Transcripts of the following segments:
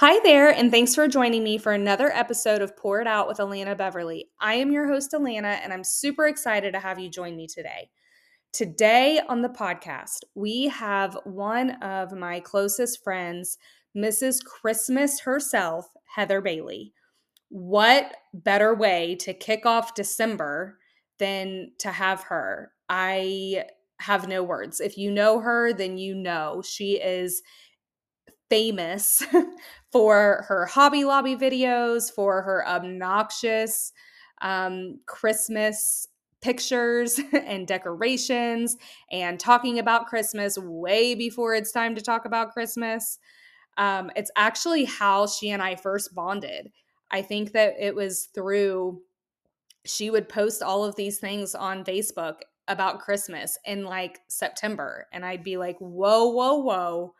Hi there, and thanks for joining me for another episode of Pour It Out with Alana Beverly. I am your host, Alana, and I'm super excited to have you join me today. Today on the podcast, we have one of my closest friends, Mrs. Christmas herself, Heather Bailey. What better way to kick off December than to have her? I have no words. If you know her, then you know she is famous for her Hobby Lobby videos, for her obnoxious um, Christmas pictures and decorations, and talking about Christmas way before it's time to talk about Christmas. Um, it's actually how she and I first bonded. I think that it was through she would post all of these things on Facebook about Christmas in like September. And I'd be like, whoa, whoa, whoa,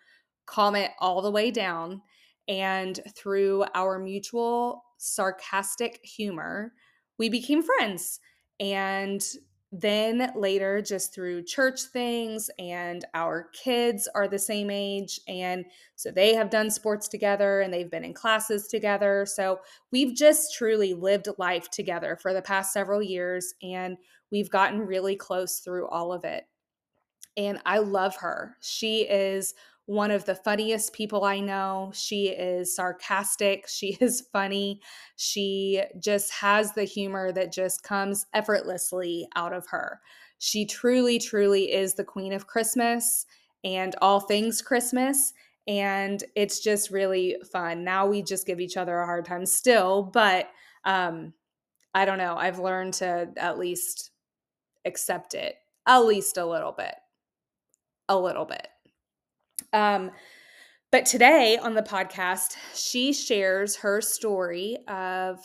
calm it all the way down. And through our mutual sarcastic humor, we became friends. And then later, just through church things, and our kids are the same age. And so they have done sports together and they've been in classes together. So we've just truly lived life together for the past several years. And we've gotten really close through all of it. And I love her. She is one of the funniest people I know. She is sarcastic. She is funny. She just has the humor that just comes effortlessly out of her. She truly, truly is the queen of Christmas and all things Christmas. And it's just really fun. Now we just give each other a hard time still, but um, I don't know. I've learned to at least accept it, at least a little bit. A little bit. Um, but today on the podcast, she shares her story of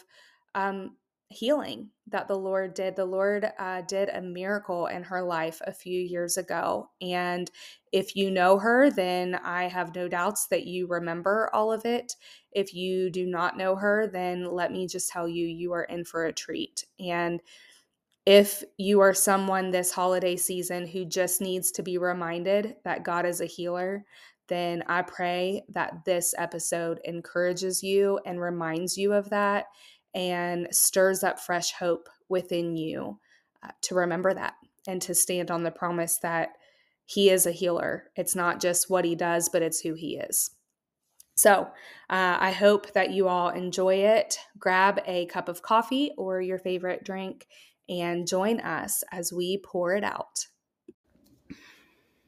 um, healing that the Lord did. The Lord uh, did a miracle in her life a few years ago. And if you know her, then I have no doubts that you remember all of it. If you do not know her, then let me just tell you, you are in for a treat. And if you are someone this holiday season who just needs to be reminded that God is a healer, then I pray that this episode encourages you and reminds you of that and stirs up fresh hope within you uh, to remember that and to stand on the promise that He is a healer. It's not just what He does, but it's who He is. So, uh, I hope that you all enjoy it. Grab a cup of coffee or your favorite drink and join us as we pour it out.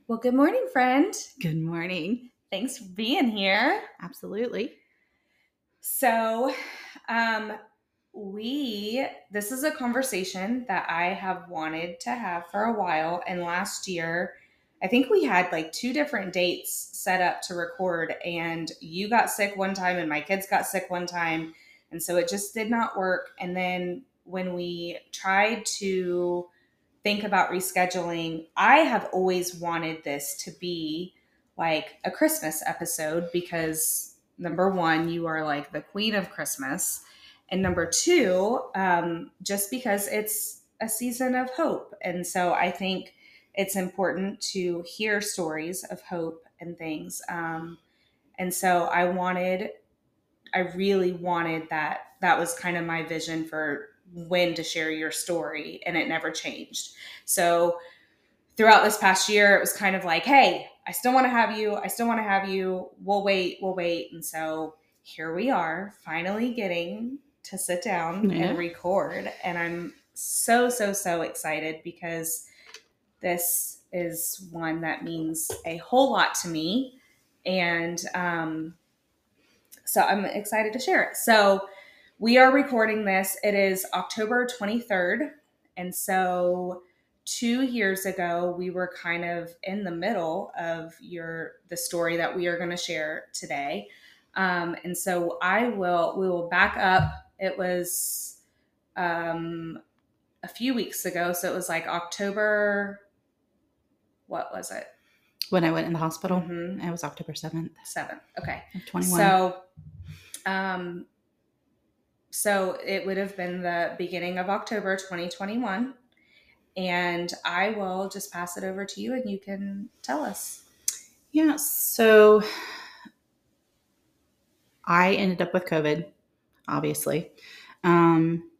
Well, good morning, friend. Good morning. Thanks for being here. Absolutely. So, um, we, this is a conversation that I have wanted to have for a while. And last year, I think we had like two different dates set up to record, and you got sick one time, and my kids got sick one time. And so it just did not work. And then when we tried to think about rescheduling, I have always wanted this to be like a Christmas episode because number one, you are like the queen of Christmas. And number two, um, just because it's a season of hope. And so I think it's important to hear stories of hope and things. Um, and so I wanted, I really wanted that. That was kind of my vision for when to share your story and it never changed. So throughout this past year, it was kind of like, hey, I still want to have you. I still want to have you. We'll wait. We'll wait. And so here we are, finally getting to sit down yeah. and record. And I'm so, so, so excited because this is one that means a whole lot to me. And um, so I'm excited to share it. So, we are recording this. It is October 23rd. And so two years ago, we were kind of in the middle of your the story that we are going to share today. Um, and so I will we will back up. It was um, a few weeks ago, so it was like October. What was it? When I went in the hospital, mm-hmm. it was October seventh. Seventh. Okay. Twenty one. So, um, so it would have been the beginning of October 2021. And I will just pass it over to you and you can tell us. Yeah. So I ended up with COVID, obviously. Um,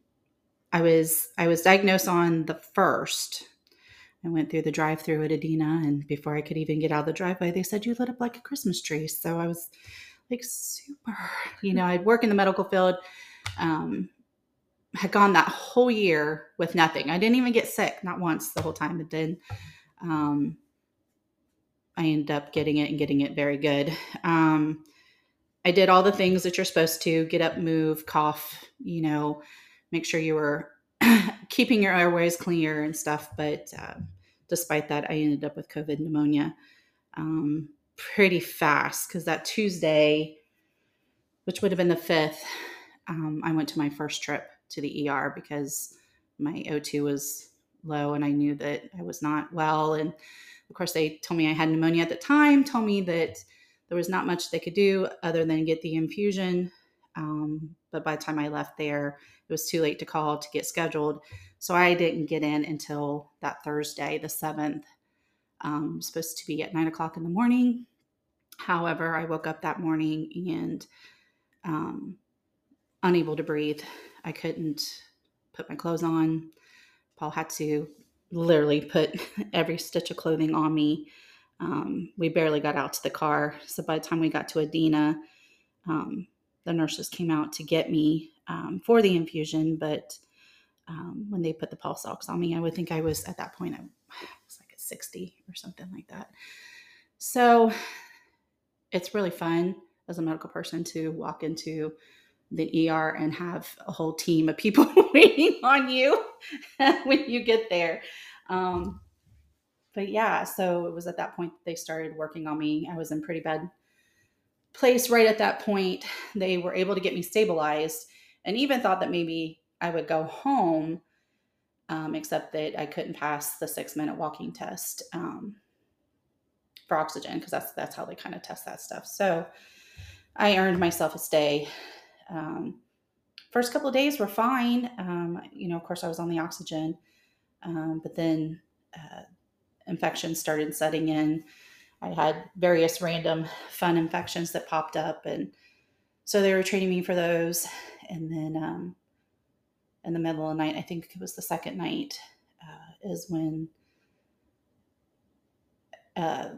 I was I was diagnosed on the first. I went through the drive-through at Adena, and before I could even get out of the driveway, they said you lit up like a Christmas tree. So I was like super, you know, I'd work in the medical field. Um, had gone that whole year with nothing. I didn't even get sick, not once the whole time. It did. Um, I ended up getting it and getting it very good. Um, I did all the things that you're supposed to get up, move, cough, you know, make sure you were keeping your airways clear and stuff. But uh, despite that, I ended up with COVID pneumonia um, pretty fast because that Tuesday, which would have been the fifth, um, I went to my first trip to the ER because my O2 was low and I knew that I was not well. And of course, they told me I had pneumonia at the time, told me that there was not much they could do other than get the infusion. Um, but by the time I left there, it was too late to call to get scheduled. So I didn't get in until that Thursday, the 7th. Um, supposed to be at nine o'clock in the morning. However, I woke up that morning and um, unable to breathe. I couldn't put my clothes on. Paul had to literally put every stitch of clothing on me. Um, we barely got out to the car. So by the time we got to Adena, um, the nurses came out to get me um, for the infusion. But um, when they put the pulse ox on me, I would think I was at that point, I was like at 60 or something like that. So it's really fun as a medical person to walk into the ER and have a whole team of people waiting on you when you get there. Um, but yeah, so it was at that point they started working on me. I was in pretty bad place right at that point. They were able to get me stabilized and even thought that maybe I would go home, um, except that I couldn't pass the six minute walking test um, for oxygen because that's that's how they kind of test that stuff. So I earned myself a stay um, first couple of days were fine. Um, you know, of course, I was on the oxygen, um, but then uh, infections started setting in. I had various random fun infections that popped up, and so they were treating me for those. And then um, in the middle of the night, I think it was the second night, uh, is when uh,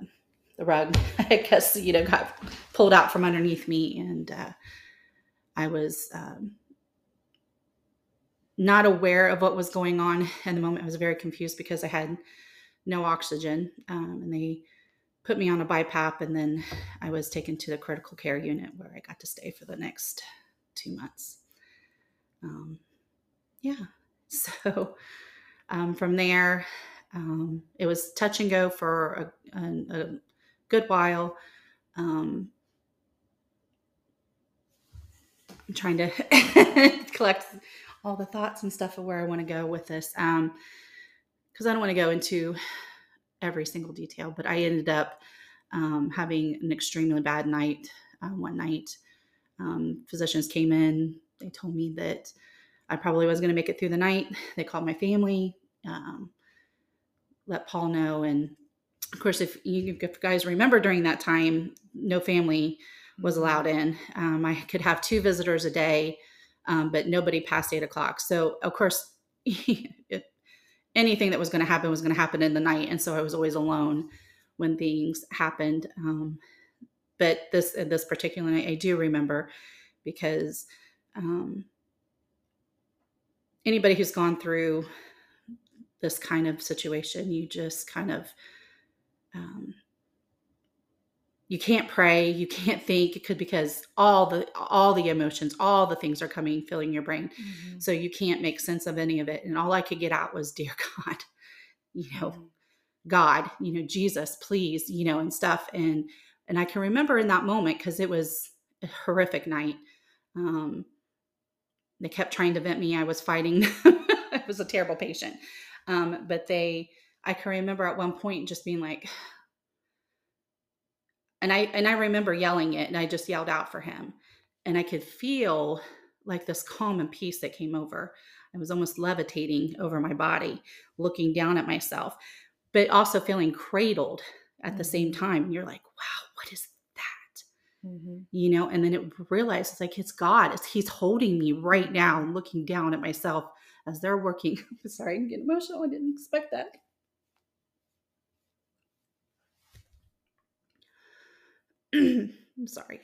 the rug, I guess, you know, got pulled out from underneath me, and uh, I was um, not aware of what was going on in the moment. I was very confused because I had no oxygen, um, and they put me on a BiPAP, and then I was taken to the critical care unit where I got to stay for the next two months. Um, yeah, so um, from there, um, it was touch and go for a, a, a good while. Um, I'm trying to collect all the thoughts and stuff of where I want to go with this. Um, because I don't want to go into every single detail, but I ended up um, having an extremely bad night uh, one night. Um, physicians came in, they told me that I probably was going to make it through the night. They called my family, um, let Paul know. And of course, if you guys remember during that time, no family was allowed in. Um, I could have two visitors a day, um, but nobody past eight o'clock. So, of course, anything that was going to happen was going to happen in the night. And so I was always alone when things happened. Um, but this this particular night, I do remember because um, anybody who's gone through this kind of situation, you just kind of um, you can't pray you can't think it could because all the all the emotions all the things are coming filling your brain. Mm-hmm. so you can't make sense of any of it. And all i could get out was dear god you know mm-hmm. god you know jesus please you know and stuff. And and i can remember in that moment because it was a horrific night. Um they kept trying to vent me. I was fighting. I was a terrible patient. Um but they i can remember at one point just being like and I and I remember yelling it and I just yelled out for him. And I could feel like this calm and peace that came over. I was almost levitating over my body, looking down at myself, but also feeling cradled at the same mm-hmm. time. And you're like, wow, what is that? mm-hmm. you know, and then it realized it's like it's God. It's He's holding me right now looking down at myself as they're working. Sorry, I'm getting emotional. I didn't expect that. I'm sorry.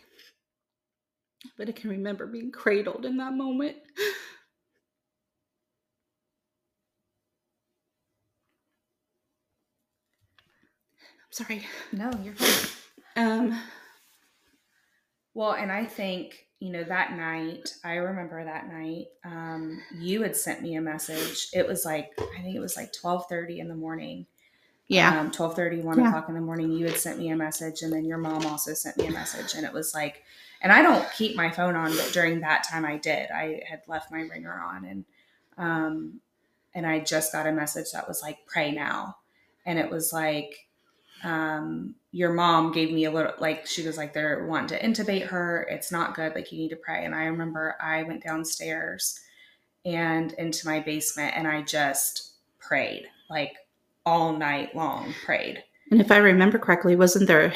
But I can remember being cradled in that moment. I'm sorry. No, you're fine. Um well, and I think, you know, that night, I remember that night, um, you had sent me a message. It was like, I think it was like 1230 in the morning. Yeah. Um, 1230, 1 yeah. o'clock in the morning, you had sent me a message. And then your mom also sent me a message. And it was like, and I don't keep my phone on, but during that time I did. I had left my ringer on and, um, and I just got a message that was like, pray now. And it was like, um, your mom gave me a little like she was like they're wanting to intubate her it's not good like you need to pray and i remember i went downstairs and into my basement and i just prayed like all night long prayed and if i remember correctly wasn't there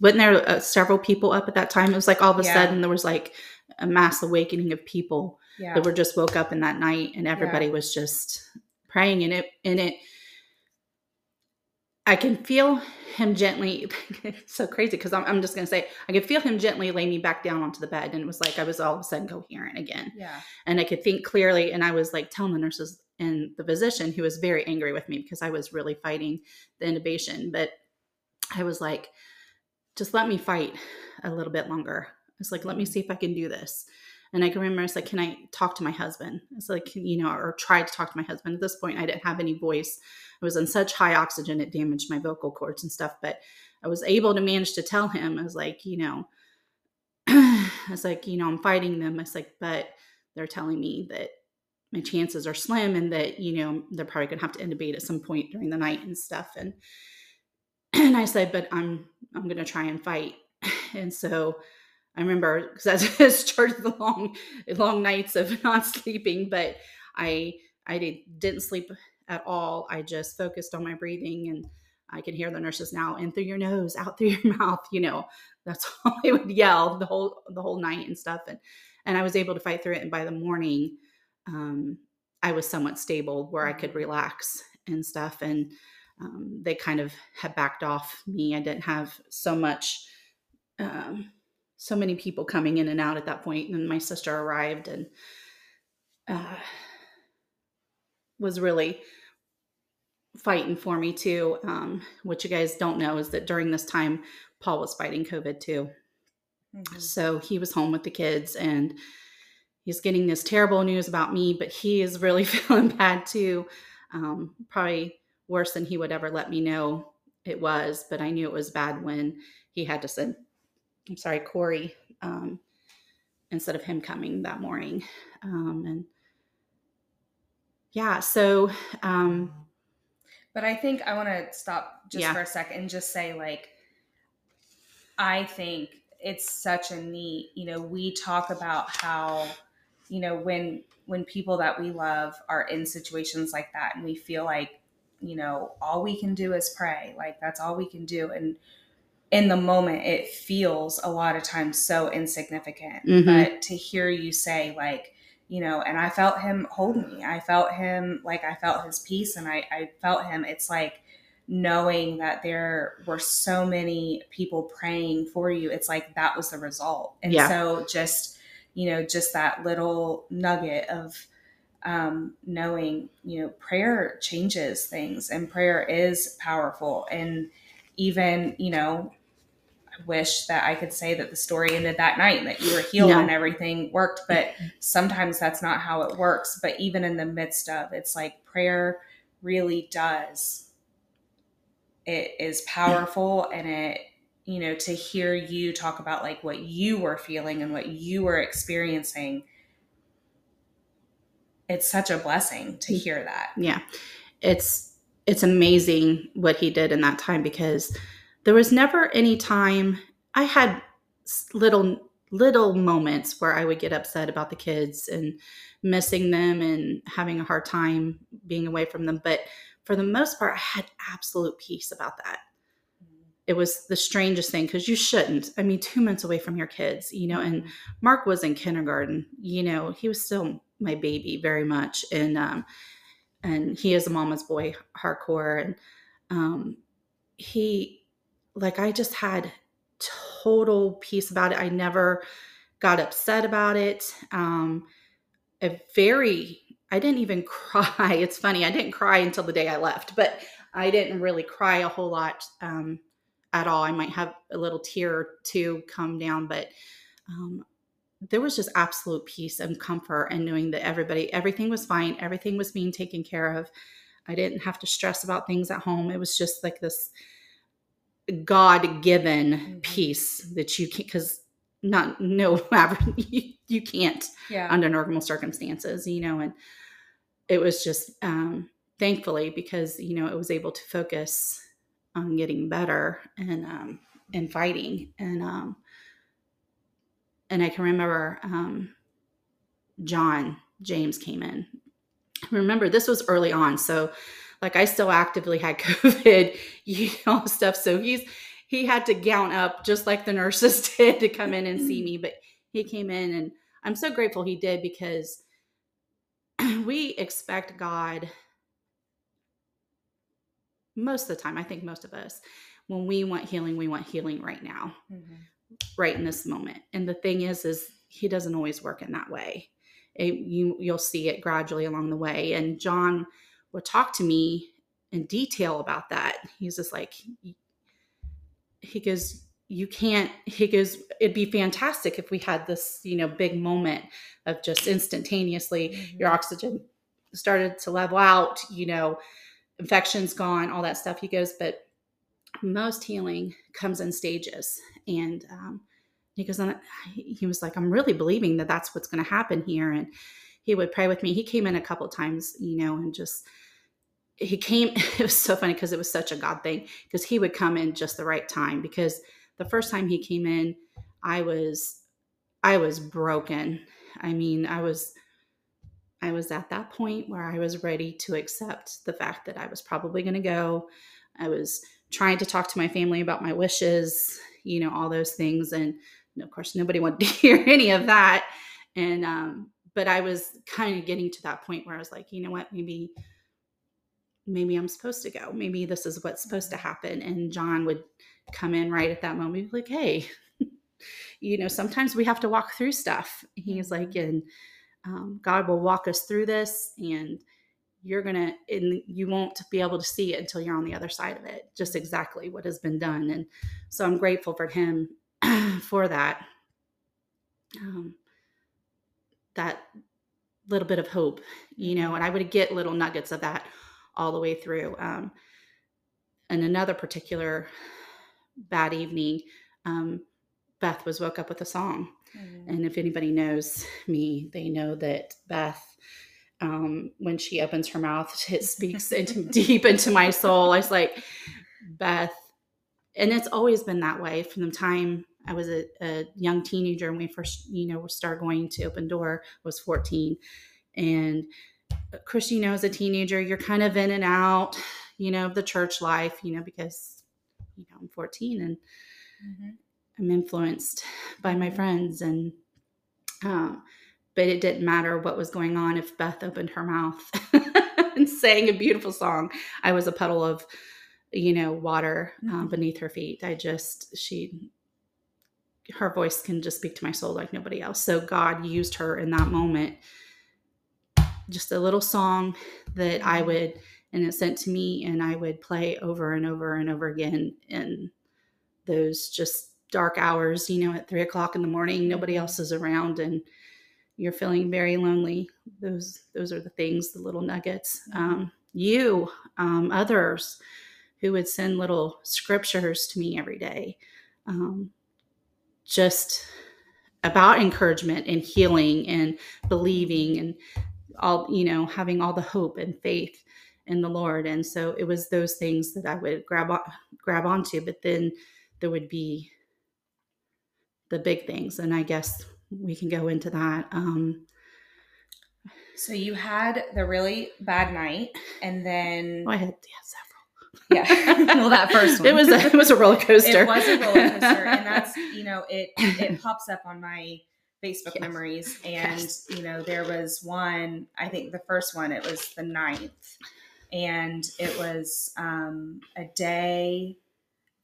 wasn't there uh, several people up at that time it was like all of a yeah. sudden there was like a mass awakening of people yeah. that were just woke up in that night and everybody yeah. was just praying and it and it I can feel him gently. so crazy because I'm, I'm just going to say, I could feel him gently lay me back down onto the bed. And it was like I was all of a sudden coherent again. Yeah. And I could think clearly. And I was like telling the nurses and the physician, who was very angry with me because I was really fighting the intubation. But I was like, just let me fight a little bit longer. It's like, let me see if I can do this. And I can remember it's like, can I talk to my husband? It's like, you know, or try to talk to my husband. At this point, I didn't have any voice. I was on such high oxygen, it damaged my vocal cords and stuff. But I was able to manage to tell him, I was like, you know, I was like, you know, I'm fighting them. I was like, but they're telling me that my chances are slim and that, you know, they're probably going to have to intubate at some point during the night and stuff. And, and I said, but I'm, I'm going to try and fight. And so, I remember because I started the long, long nights of not sleeping, but I I did, didn't sleep at all. I just focused on my breathing, and I can hear the nurses now in through your nose, out through your mouth. You know, that's all I would yell the whole the whole night and stuff, and and I was able to fight through it. And by the morning, um, I was somewhat stable where I could mm-hmm. relax and stuff, and um, they kind of had backed off me. I didn't have so much. Um, so many people coming in and out at that point. And my sister arrived and uh, was really fighting for me too. Um, what you guys don't know is that during this time, Paul was fighting COVID too. Mm-hmm. So he was home with the kids and he's getting this terrible news about me, but he is really feeling bad too. Um, probably worse than he would ever let me know it was, but I knew it was bad when he had to send I'm sorry, Corey, um, instead of him coming that morning. Um, and yeah, so. Um, but I think I want to stop just yeah. for a second and just say, like, I think it's such a neat, you know, we talk about how, you know, when when people that we love are in situations like that and we feel like, you know, all we can do is pray, like that's all we can do. And in the moment it feels a lot of times so insignificant mm-hmm. but to hear you say like you know and i felt him hold me i felt him like i felt his peace and i, I felt him it's like knowing that there were so many people praying for you it's like that was the result and yeah. so just you know just that little nugget of um, knowing you know prayer changes things and prayer is powerful and even you know I wish that I could say that the story ended that night and that you were healed and everything worked, but sometimes that's not how it works. But even in the midst of it's like prayer really does. It is powerful and it, you know, to hear you talk about like what you were feeling and what you were experiencing. It's such a blessing to mm. hear that. Yeah. It's it's amazing what he did in that time because there was never any time I had little little moments where I would get upset about the kids and missing them and having a hard time being away from them. But for the most part, I had absolute peace about that. It was the strangest thing because you shouldn't. I mean, two months away from your kids, you know, and Mm-hmm. Mark was in kindergarten, you know, he was still my baby very much. And, um, and he is a mama's boy hardcore. And, um, he, like, I just had total peace about it. I never got upset about it. Um, a very, I didn't even cry. It's funny. I didn't cry until the day I left, but I didn't really cry a whole lot. Um, at all. I might have a little tear or two come down, but um, there was just absolute peace and comfort and knowing that everybody, everything was fine, everything was being taken care of. I didn't have to stress about things at home. It was just like this God given Mhm. peace that you can't, because not, no, you, you can't Yeah. under normal circumstances, you know, and it was just um, thankfully because, you know, it was able to focus on getting better and um, and fighting and um, and I can remember um, John James came in. Remember this was early on, so like I still actively had COVID, you know, stuff. So he's he had to gown up just like the nurses did to come in and see me, but he came in and I'm so grateful he did because we expect God most of the time, I think most of us, when we want healing, we want healing right now, Mhm. right in this moment. And the thing is, is he doesn't always work in that way. It, you you'll see it gradually along the way. And John would talk to me in detail about that. He's just like, he goes, you can't. He goes, it'd be fantastic if we had this, you know, big moment of just instantaneously Mhm. your oxygen started to level out, you know, infections gone, all that stuff. He goes, but most healing comes in stages. And um, he goes, on, he was like, I'm really believing that that's what's going to happen here. And he would pray with me. He came in a couple times, you know, and just, he came, it was so funny because it was such a God thing because he would come in just the right time. Because the first time he came in, I was, I was broken. I mean, I was, I was at that point where I was ready to accept the fact that I was probably going to go. I was trying to talk to my family about my wishes, you know, all those things. And of course, nobody wanted to hear any of that. And, um, but I was kind of getting to that point where I was like, you know what, maybe, maybe I'm supposed to go. Maybe this is what's supposed to happen. And John would come in right at that moment, like, hey, you know, sometimes we have to walk through stuff. He's like, and um, God will walk us through this, and you're gonna, and you won't be able to see it until you're on the other side of it. Just exactly what has been done, and so I'm grateful for him for that. Um, that little bit of hope, you know, and I would get little nuggets of that all the way through. Um, and another particular bad evening, um, Beth was woke up with a song. Mhm. And if anybody knows me, they know that Beth, um, when she opens her mouth, it speaks into deep into my soul. I was like, Beth, and it's always been that way from the time I was a, a young teenager when we first, you know, started going to Open Door. I was 14, and of course, you know, as a teenager, you're kind of in and out, you know, of the church life, you know, because you know I'm 14 and Mhm. I'm influenced by my friends and um but it didn't matter what was going on if Beth opened her mouth and sang a beautiful song. I was a puddle of you know water um, Mhm. beneath her feet. I just she her voice can just speak to my soul like nobody else. So God used her in that moment. Just a little song that I Mhm. would and it sent to me and I would play over and over and over again in those just dark hours, you know, at three o'clock in the morning, nobody else is around and you're feeling very lonely. Those those are the things, the little nuggets. Um, you, um, others who would send little scriptures to me every day, um, just about encouragement and healing and believing and all you know having all the hope and faith in the Lord. And so it was those things that I would grab on, grab onto. But then there would be the big things, and I guess we can go into that. Um, So you had the really bad night, and then oh, I had yeah, several. Yeah. well, that first one. it was a, it was a roller coaster. It was a roller coaster, and that's you know it it pops up on my Facebook Yes. memories, and Yes. you know there was one. I think the first one it was the ninth, and it was um, a day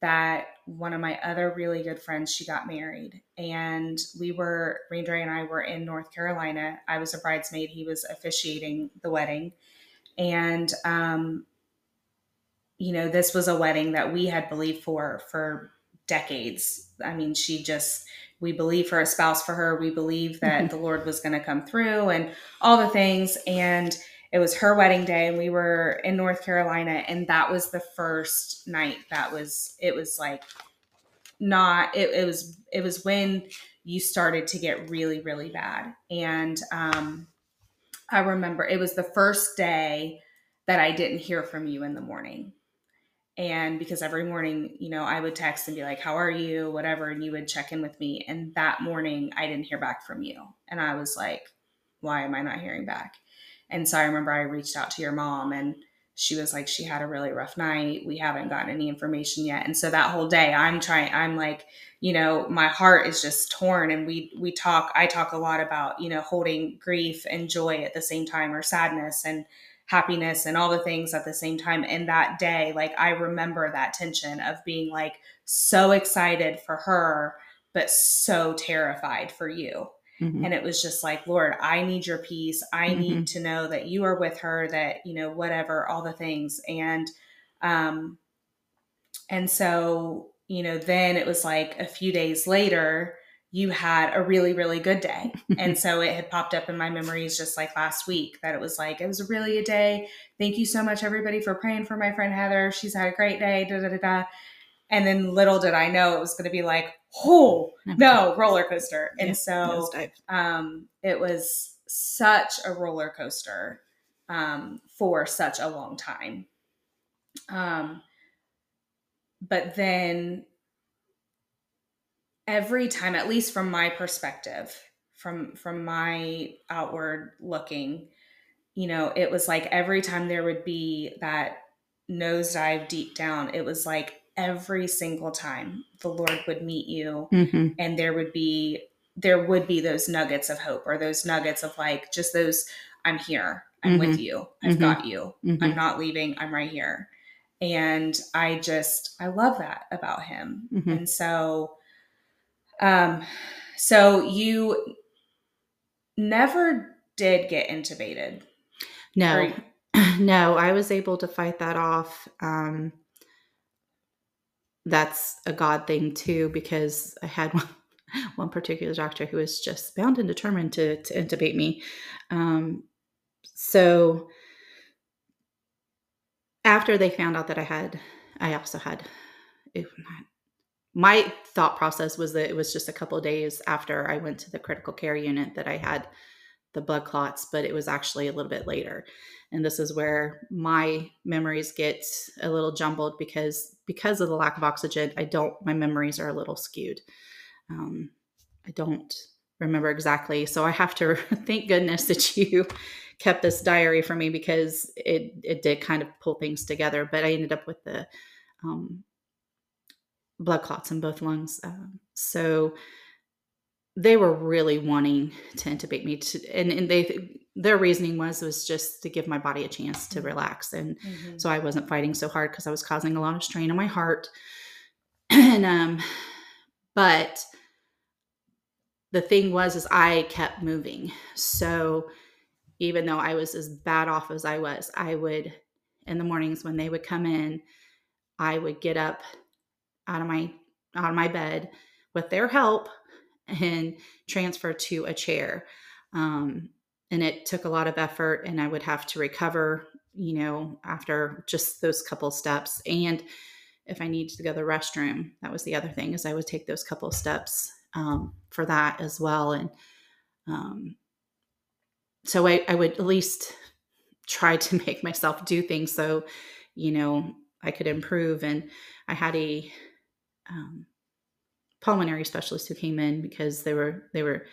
that one of my other really good friends she got married, and we were Raindray and I were in North Carolina. I was a bridesmaid; he was officiating the wedding, and um, you know, this was a wedding that we had believed for for decades. I mean, she just we believed for a spouse for her. We believed that Mhm. the Lord was going to come through and all the things. And it was her wedding day, and we were in North Carolina, and that was the first night that was. It was like not. It, it was. It was when you started to get really, really bad, and um, I remember it was the first day that I didn't hear from you in the morning. And because every morning, you know, I would text and be like, How are you? Whatever. And you would check in with me. And that morning, I didn't hear back from you. And I was like, Why am I not hearing back? And so I remember I reached out to your mom and she was like, She had a really rough night. We haven't gotten any information yet. And so that whole day, I'm trying, I'm like, you know, my heart is just torn. And we, we talk, I talk a lot about, you know, holding grief and joy at the same time or sadness and, happiness and all the things at the same time. And that day, like I remember that tension of being like so excited for her, but so terrified for you. Mhm. And it was just like, Lord, I need your peace. I need to know that you are with her, that, you know, whatever, all the things. And, um, and so, you know, then it was like a few days later, you had a really, really good day. and so it had popped up in my memories just like last week that it was like, it was really a day. Thank you so much, everybody, for praying for my friend Heather. She's had a great day. Da, da, da, da. And then little did I know it was going to be like, oh, no, roller coaster. And Yeah, so um, it was such a roller coaster um, for such a long time. Um, but then every time, at least from my perspective, from from my outward looking, you know, it was like every time there would be that nosedive deep down, it was like every single time the Lord would meet you Mhm. and there would be there would be those nuggets of hope or those nuggets of like just those i'm here i'm with you i've Mhm. got you i'm Mhm. not leaving i'm right here and i just i love that about him Mhm. and so um so you never did get intubated No, Or- no, I was able to fight that off. Um, that's a God thing too, because I had one, one particular doctor who was just bound and determined to, to intubate me. Um, so after they found out that I had, I also had, my thought process was that it was just a couple days after I went to the critical care unit that I had the blood clots, but it was actually a little bit later. And this is where my memories get a little jumbled because because of the lack of oxygen, I don't my memories are a little skewed. Um, I don't remember exactly. So I have to thank goodness that you kept this diary for me because it it did kind of pull things together. But I ended up with the um, blood clots in both lungs. Um, so they were really wanting to intubate me to, and, and they their reasoning was was just to give my body a chance to relax. And Mhm. so i wasn't fighting so hard because i was causing a lot of strain on my heart. And um but the thing was is i kept moving. So even though i was as bad off as i was i would in the mornings when they would come in i would get up out of my out of my bed with their help and transfer to a chair. Um, and it took a lot of effort and i would have to recover you know after just those couple steps. And if i needed to go to the restroom that was the other thing is i would take those couple steps um, for that as well. And um, so I, I would at least try to make myself do things so you know i could improve. And i had a um, pulmonary specialist who came in because they were they were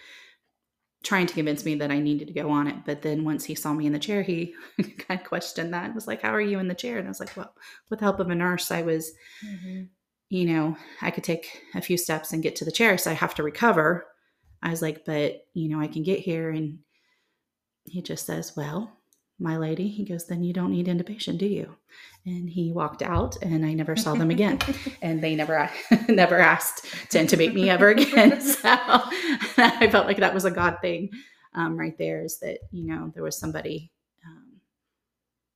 trying to convince me that I needed to go on it. But then once he saw me in the chair, he kind of questioned that. It was like, How are you in the chair? And I was like, Well, with the help of a nurse, I was, mm-hmm. you know, I could take a few steps and get to the chair. So I have to recover. I was like, But, you know, I can get here. And he just says, Well, my lady, he goes, Then you don't need intubation, do you? And he walked out and I never saw them again. and they never never asked to intubate me ever again. So I felt like that was a God thing um, right there is that, you know, there was somebody um,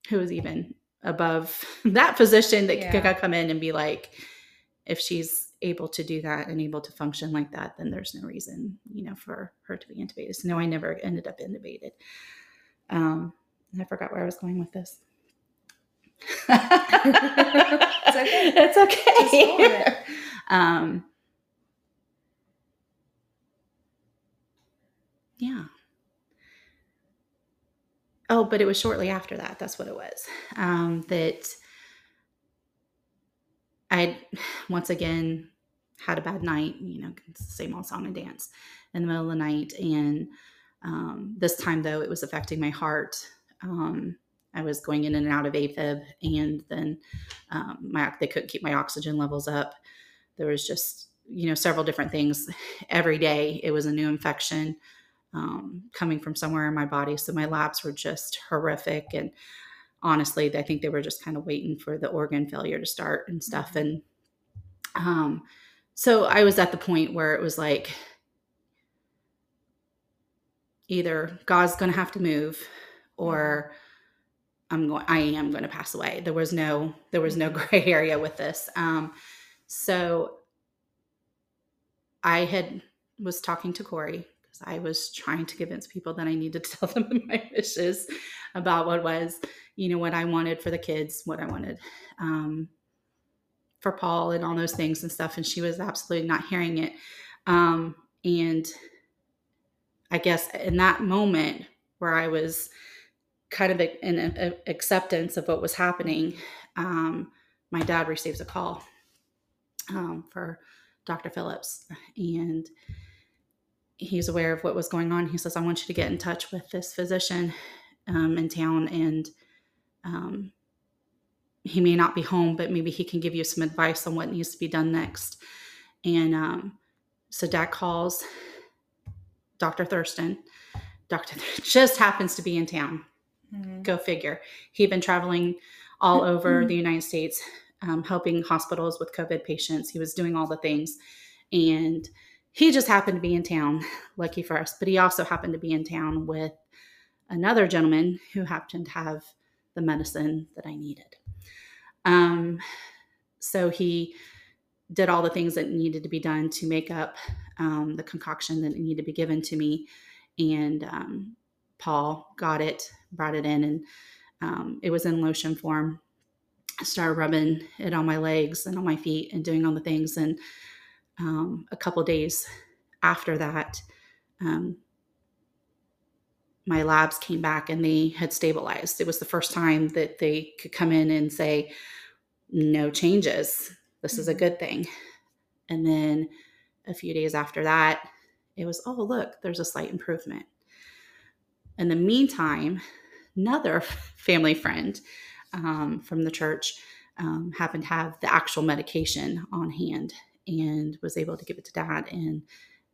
who was even above that physician that yeah. could come in and be like, if she's able to do that and able to function like that, then there's no reason, you know, for her to be intubated. So no, I never ended up intubated. Um, and I forgot where I was going with this. it's okay. It's okay. um, yeah. Oh, but it was shortly after that. That's what it was. Um, that I once again had a bad night, you know, same old song and dance in the middle of the night. And um, this time, though, it was affecting my heart. Um, I was going in and out of AFib, and then um, my they couldn't keep my oxygen levels up. There was just you know several different things every day. It was a new infection um, coming from somewhere in my body, so my labs were just horrific. And honestly, I think they were just kind of waiting for the organ failure to start and stuff. Mm-hmm. And um, so I was at the point where it was like either God's going to have to move or I'm going I am going to pass away. There was no there was no gray area with this. Um so I had was talking to Corey because I was trying to convince people that I needed to tell them my wishes about what was, you know, what I wanted for the kids, what I wanted um, for Paul and all those things and stuff. And she was absolutely not hearing it. Um, and I guess in that moment where I was kind of an acceptance of what was happening, um, my dad receives a call um, for Dr. Phillips, and he's aware of what was going on. He says, "I want you to get in touch with this physician um, in town, and um, he may not be home, but maybe he can give you some advice on what needs to be done next." And um, so Dad calls Dr. Thurston. Dr. just happens to be in town Mm-hmm. Go figure. He'd been traveling all over mm-hmm. the United States, um, helping hospitals with COVID patients. He was doing all the things. And he just happened to be in town, lucky for us. But he also happened to be in town with another gentleman who happened to have the medicine that I needed. Um, so he did all the things that needed to be done to make up um, the concoction that needed to be given to me. And um, Paul got it, brought it in, and um, it was in lotion form. I started rubbing it on my legs and on my feet and doing all the things. And um, a couple days after that, um, my labs came back and they had stabilized. It was the first time that they could come in and say, no changes. This is a mm-hmm. good thing. And then a few days after that, it was, oh, look, there's a slight improvement. In the meantime, another family friend um, from the church um, happened to have the actual medication on hand and was able to give it to dad. And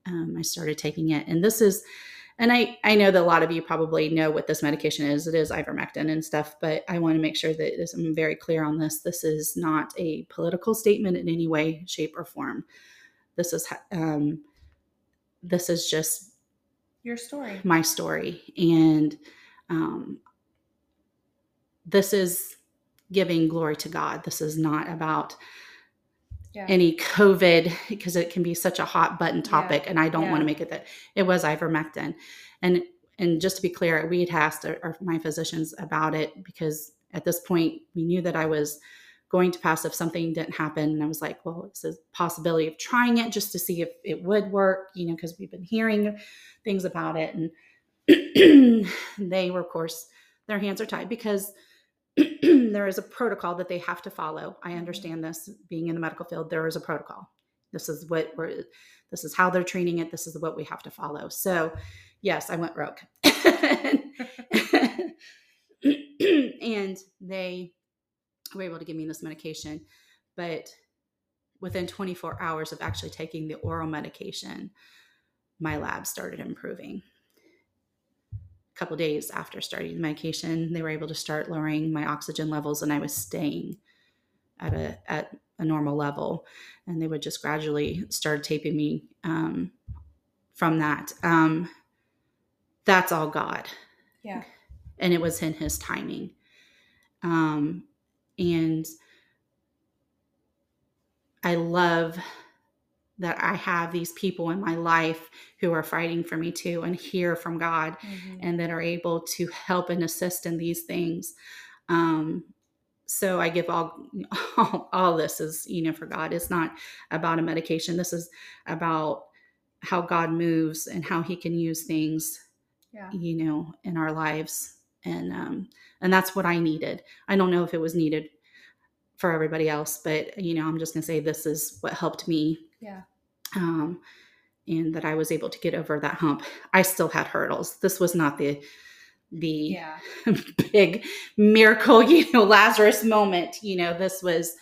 um, I started taking it. And this is, and I, I know that a lot of you probably know what this medication is. It is ivermectin and stuff, but I want to make sure that I'm very clear on this. This is not a political statement in any way, shape, or form. This is, um, this is just your story my story and um, this is giving glory to god this is not about yeah. any covid because it can be such a hot button topic yeah. and i don't yeah. want to make it that it was ivermectin and and just to be clear we had asked our, our, my physicians about it because at this point we knew that i was going to pass if something didn't happen and i was like well it's a possibility of trying it just to see if it would work you know because we've been hearing things about it. And they were, of course, their hands are tied because there is a protocol that they have to follow. I mm-hmm. understand this being in the medical field, there is a protocol. This is what we're this is how they're treating it. This is what we have to follow. So yes, I went rogue. and they were able to give me this medication. But within 24 hours of actually taking the oral medication, my lab started improving. A couple days after starting the medication, they were able to start lowering my oxygen levels, and I was staying at a at a normal level. And they would just gradually start taping me um, from that. Um, that's all God. Yeah. And it was in His timing. Um, and I love that I have these people in my life who are fighting for me too and hear from God mm-hmm. and that are able to help and assist in these things. Um, so I give all, all, all this is you know for God. It's not about a medication. This is about how God moves and how He can use things, yeah. you know, in our lives. And um, and that's what I needed. I don't know if it was needed for everybody else, but you know, I'm just gonna say this is what helped me. Yeah. Um, and that I was able to get over that hump. I still had hurdles. This was not the the yeah. big miracle, you know, Lazarus moment. You know, this was,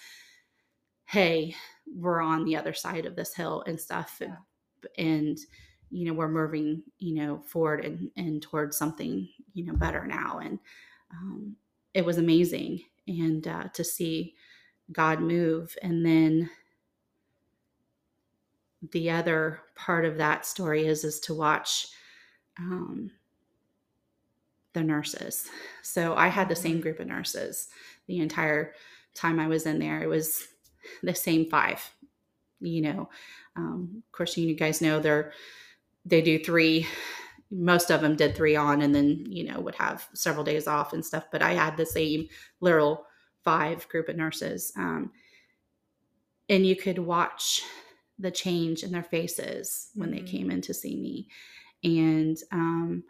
hey, we're on the other side of this hill and stuff. Yeah. And, and, you know, we're moving, you know, forward and, and towards something, you know, better now. And um, it was amazing. And uh, to see God move. And then the other part of that story is is to watch um, the nurses. So I had the same mm-hmm. group of nurses the entire time I was in there. It was the same five. You know, um, of course, you guys know they're they do three. Most of them did three on, and then you know would have several days off and stuff. But I had the same literal five group of nurses. Um, and you could watch the change in their faces when mm-hmm. they came in to see me. And um,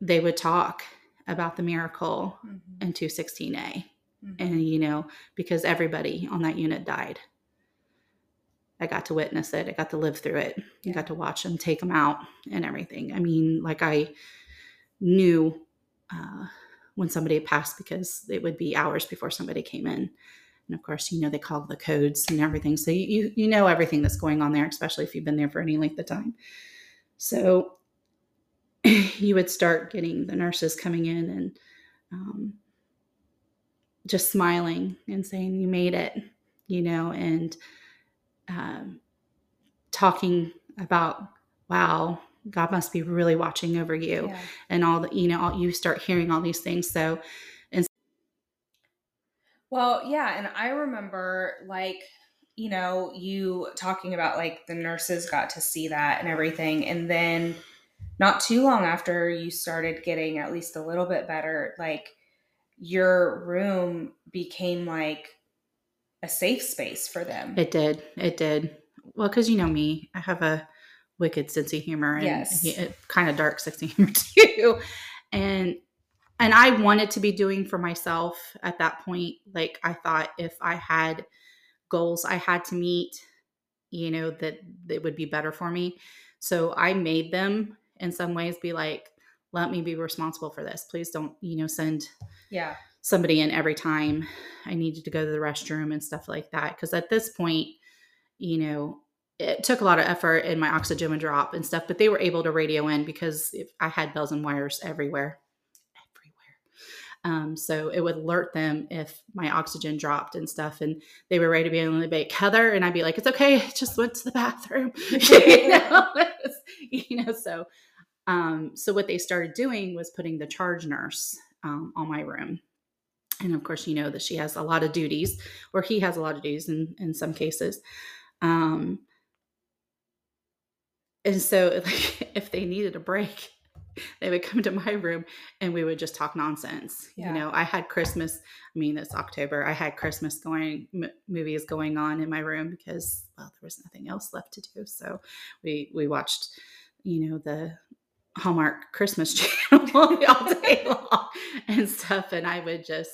they would talk about the miracle mm-hmm. in 216A. Mm-hmm. And, you know, because everybody on that unit died. I got to witness it. I got to live through it. Yeah. I got to watch them take them out and everything. I mean, like I knew uh, when somebody passed because it would be hours before somebody came in. And of course, you know, they call the codes and everything. So you, you know everything that's going on there, especially if you've been there for any length of time. So you would start getting the nurses coming in and um, just smiling and saying, You made it, you know, and um, talking about, wow, God must be really watching over you yeah. and all the, you know, all, you start hearing all these things. So, and well, yeah. And I remember like, you know, you talking about like the nurses got to see that and everything. And then not too long after you started getting at least a little bit better, like your room became like a safe space for them. It did. It did. Well, because you know me, I have a wicked sense of humor and yes. kind of dark sense of humor too. And and I wanted to be doing for myself at that point. Like I thought if I had goals I had to meet, you know, that it would be better for me. So I made them in some ways be like, let me be responsible for this. Please don't, you know, send yeah somebody in every time I needed to go to the restroom and stuff like that. Cause at this point, you know, it took a lot of effort in my oxygen would drop and stuff, but they were able to radio in because I had bells and wires everywhere. Um, so it would alert them if my oxygen dropped and stuff, and they were ready to be able to be Heather, and I'd be like, "It's okay, I just went to the bathroom," you, know? you know. So, um, so what they started doing was putting the charge nurse um, on my room, and of course, you know that she has a lot of duties, or he has a lot of duties in in some cases. Um, and so, like, if they needed a break, they would come to my room and we would just talk nonsense. Yeah. You know, I had Christmas. I mean, it's October. I had Christmas going m- movies going on in my room because well, there was nothing else left to do. So we we watched, you know, the Hallmark Christmas channel all day long and stuff. And I would just,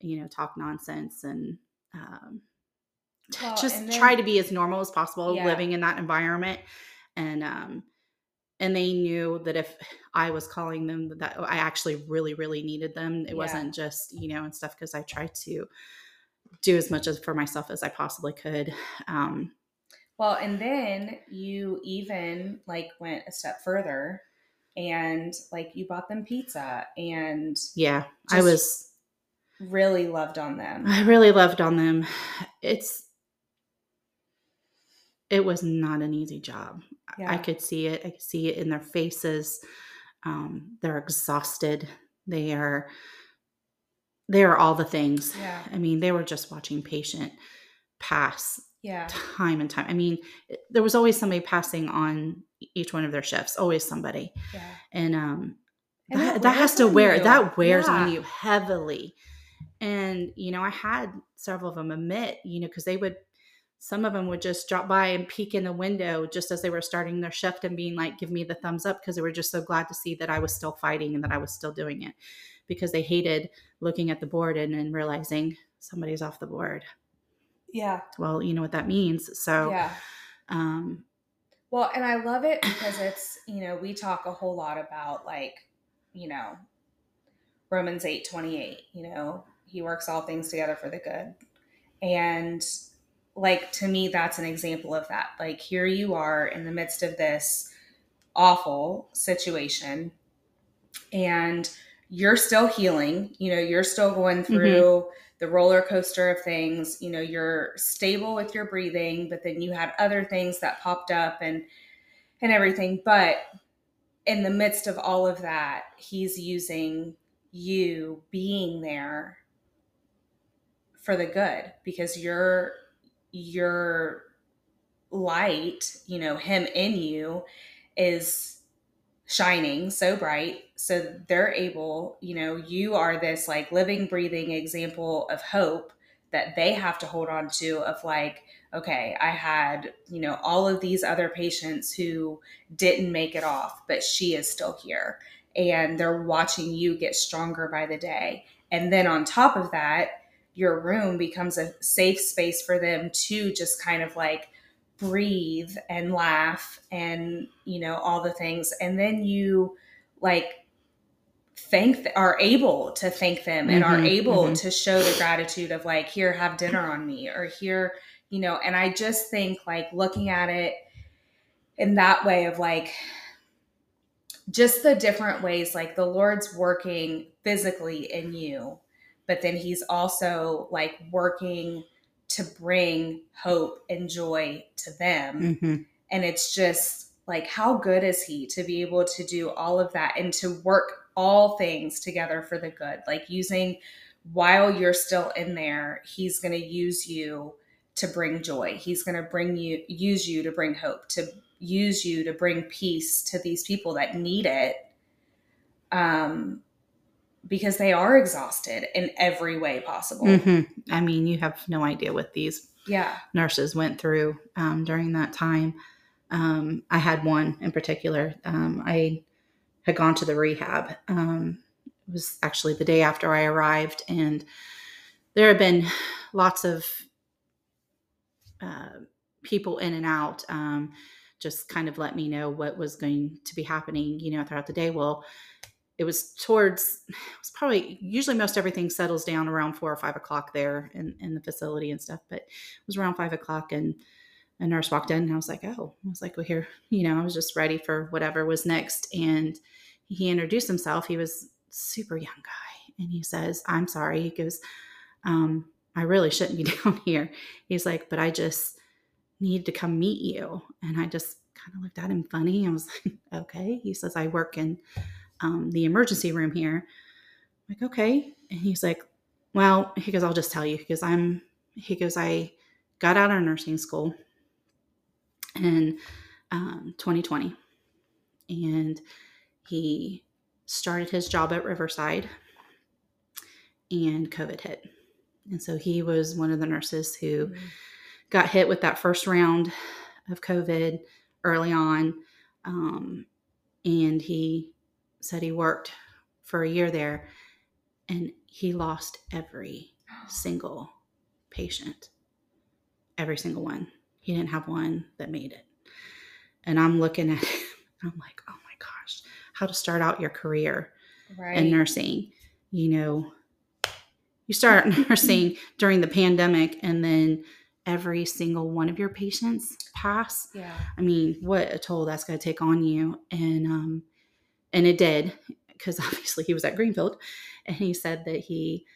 you know, talk nonsense and um, Well, just and then- try to be as normal as possible Yeah. living in that environment and um and they knew that if i was calling them that i actually really really needed them it Yeah. wasn't just you know and stuff because i tried to do as much as for myself as i possibly could um Well, and then you even like went a step further and like you bought them pizza and yeah i was really loved on them. I really loved on them. It's it was not an easy job. I could see it. I could see it in their faces. Um, they're exhausted. They are they are all the things. Yeah. I mean, they were just watching patient pass Yeah. time and time. I mean, there was always somebody passing on each one of their shifts, always somebody. Yeah. And um And that, that has to wear you. that wears on you heavily and you know i had several of them admit you know because they would some of them would just drop by and peek in the window just as they were starting their shift and being like give me the thumbs up because they were just so glad to see that i was still fighting and that i was still doing it because they hated looking at the board and then realizing somebody's off the board Yeah. well you know what that means so Yeah. um Well, and I love it because it's, you know, we talk a whole lot about like, you know, Romans 8 28, you know, he works all things together for the good. And like to me, that's an example of that. Like here you are in the midst of this awful situation and you're still healing, you know, you're still going mm-hmm. through the roller coaster of things, you know, you're stable with your breathing, but then you had other things that popped up and and everything, but in the midst of all of that, he's using you being there for the good because your your light, you know, him in you is shining so bright so they're able you know you are this like living breathing example of hope that they have to hold on to of like okay i had you know all of these other patients who didn't make it off but she is still here and they're watching you get stronger by the day. And then on top of that your room becomes a safe space for them to just kind of like breathe and laugh and you know all the things and then you like thank are able to thank them and are Mhm, able mhm. to show the gratitude of like here have dinner on me or here you know and i just think like looking at it in that way of like just the different ways like the lord's working physically in you but then he's also like working to bring hope and joy to them. Mhm. and it's just like how good is he to be able to do all of that and to work all things together for the good? Like using while you're still in there he's going to use you to bring joy. He's going to bring you use you to bring hope to use you to bring peace to these people that need it. Um because they are exhausted in every way possible Mhm. i mean you have no idea what these yeah nurses went through um, during that time. Um, I had one in particular. Um, I had gone to the rehab. Um, it was actually the day after I arrived, and there had been lots of uh, people in and out. Um, just kind of let me know what was going to be happening, you know, throughout the day. Well, it was towards it was probably usually most everything settles down around four or five o'clock there in, in the facility and stuff but it was around five o'clock and a nurse walked in and i was like oh i was like well here you know i was just ready for whatever was next and he introduced himself. He was super young guy and he says i'm sorry he goes um, i really shouldn't be down here. He's like but i just need to come meet you and i just kind of looked at him funny. And was like okay he says i work in um, the emergency room here. I'm like, okay. And he's like, well, he goes, I'll just tell you because I'm, he goes, I got out of nursing school in um, 2020 and he started his job at Riverside and COVID hit. And so he was one of the nurses who got hit with that first round of COVID early on. Um, and he said he worked for a year there and he lost every single patient every single one. He didn't have one that made it. And I'm looking at it, I'm like, oh my gosh, how to start out your career Right. in nursing. You know, you start nursing during the pandemic and then every single one of your patients pass. yeah. I mean, what a toll that's going to take on you. And, um, and it did because obviously he was at Greenfield and he said that he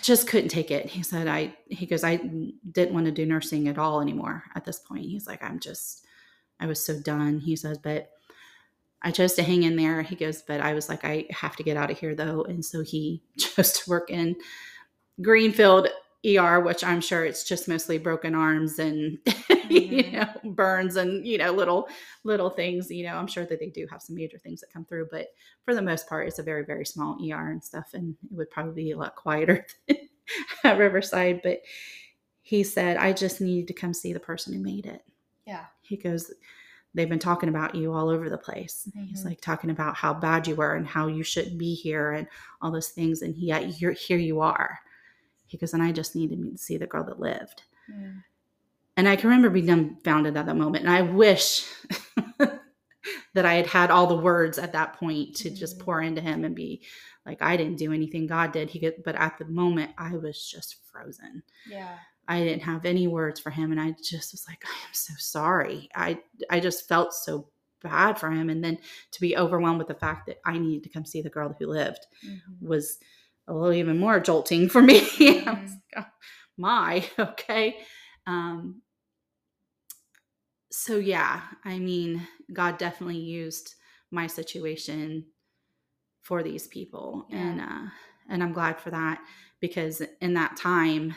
just couldn't take it. He said, I, he goes, I didn't want to do nursing at all anymore at this point. He's like, I'm just, I was so done. He says, but I chose to hang in there. He goes, but I was like, I have to get out of here though. And so he chose to work in Greenfield ER, which I'm sure it's just mostly broken arms and you Mhm. know burns and you know little little things. You know, I'm sure that they do have some major things that come through, but for the most part, it's a very very small ER and stuff, and it would probably be a lot quieter at Riverside. But he said, I just needed to come see the person who made it. Yeah. He goes, they've been talking about you all over the place. He's Mhm. like talking about how bad you were and how you shouldn't be here and all those things. And yet you're here you are. He goes, and I just needed to see the girl that lived. Mm. And I can remember being dumbfounded at that moment. And I wish that I had had all the words at that point to just Mhm. pour into him and be like, I didn't do anything, God did. He could, but at the moment, I was just frozen. Yeah. I didn't have any words for him and I just was like I am so sorry. I I just felt so bad for him and then to be overwhelmed with the fact that I needed to come see the girl who lived Mhm. was a little even more jolting for me. I was like, oh, my, okay. Um so yeah, I mean, God definitely used my situation for these people Yeah. and uh and I'm glad for that because in that time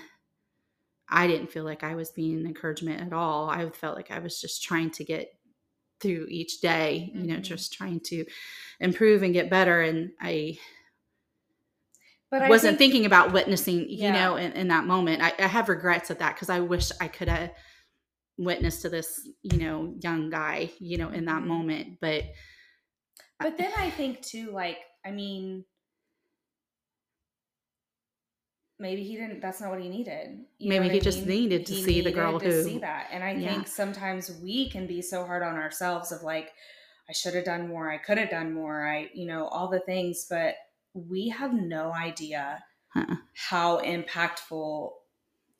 I didn't feel like I was being an encouragement at all. I felt like I was just trying to get through each day, you know, Mhm. just trying to improve and get better. And I But I wasn't think, thinking about witnessing, you Yeah. know, in, in that moment. I, I have regrets of that because I wish I could have witnessed to this, you know, young guy, you know, in that Mhm. moment. But but then I think too, like, I mean, maybe he didn't. That's not what he needed. You Maybe he just mean? needed to He see the girl to who- see that. And I Yeah. think sometimes we can be so hard on ourselves of like, I should have done more. I could have done more. I, you know, all the things, but we have no idea uh, how impactful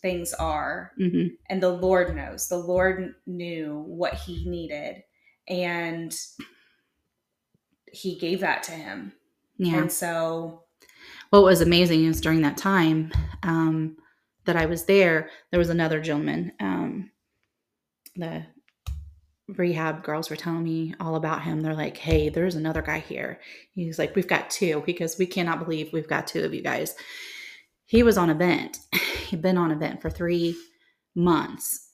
things are hmm and the lord knows the lord knew what he needed and he gave that to him yeah. and so what was amazing is during that time um, that I was there, there was another gentleman. Um, the rehab girls were telling me all about him. They're like, "Hey, there's another guy here." He's like, "We've got two because we cannot believe we've got two of you guys." He was on a vent. He'd been on a vent for three months.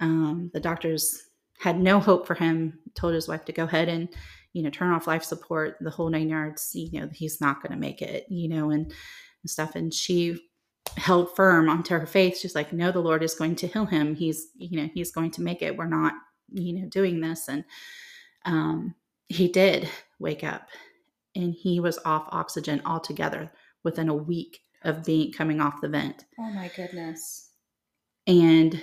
Um, the doctors had no hope for him. Told his wife to go ahead and you know turn off life support, the whole nine yards. You know he's not going to make it. You know and, and stuff. And she held firm onto her faith. She's like, no, the Lord is going to heal him. He's, you know, he's going to make it. We're not, you know, doing this. And um, he did wake up and he was off oxygen altogether within a week of being coming off the vent oh my goodness and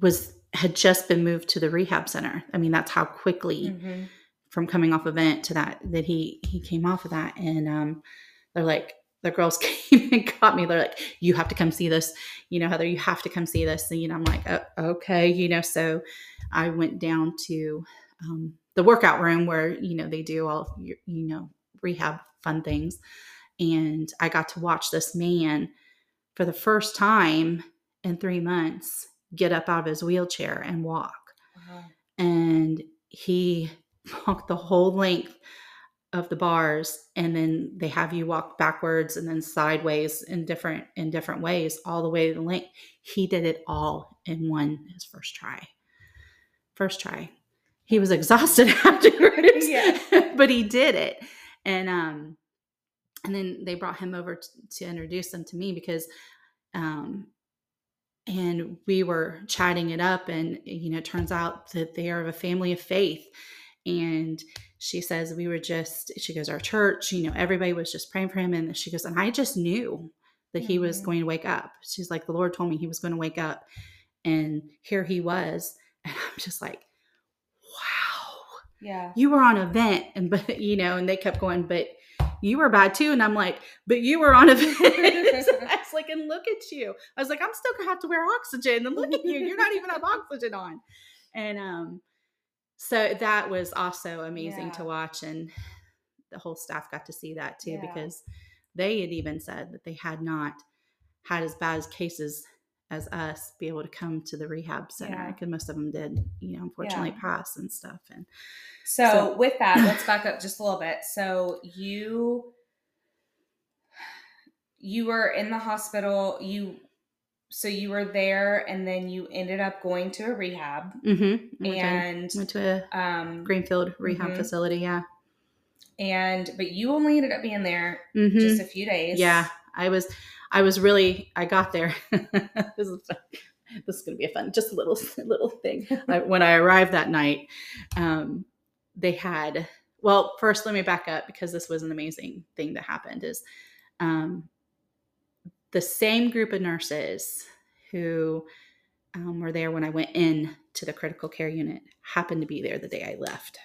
was had just been moved to the rehab center. I mean, that's how quickly Mhm. from coming off a vent to that that he he came off of that and um they're like the girls came and got me. They're like you have to come see this. You know heather you have to come see this. And you know i'm like oh, okay you know so i went down to um, the workout room where you know they do all your you know rehab fun things. And i got to watch this man for the first time in three months get up out of his wheelchair and walk. Wow. and he walked the whole length of the bars and then they have you walk backwards and then sideways in different in different ways all the way to the length he did it all in one his first try. First try. He was exhausted afterwards Yeah. but he did it. And um and then they brought him over t- to introduce them to me because um and we were chatting it up and you know it turns out that they are of a family of faith and she says we were just she goes our church you know everybody was just praying for him and she goes and i just knew that he was Mhm. going to wake up. She's like, the Lord told me he was going to wake up. And here he was. And I'm just like, wow, Yeah. you were on a vent. And, but, you know, and they kept going, but you were bad too. And I'm like, but you were on a vent. I was like, and look at you. I was like, I'm still to have to wear oxygen. And look at you. You're not even have oxygen on. And, um, so that was also amazing Yeah. to watch. And the whole staff got to see that too, Yeah. because they had even said that they had not had as bad as cases as us be able to come to the rehab center Yeah. because most of them did, you know, unfortunately pass and stuff. And So, So- with that, let's back up just a little bit. So you you were in the hospital, you so you were there and then you ended up going to a rehab mm-hmm, and to, went to a um Greenfield rehab Mhm. facility. Yeah. and but you only ended up being there Mm-hmm. just a few days. Yeah, I was, I was really, I got there. this is, this is going to be a fun, just a little, little thing. When I arrived that night, um, they had, well, first let me back up because this was an amazing thing that happened is, um, the same group of nurses who um, were there when I went in to the critical care unit happened to be there the day I left.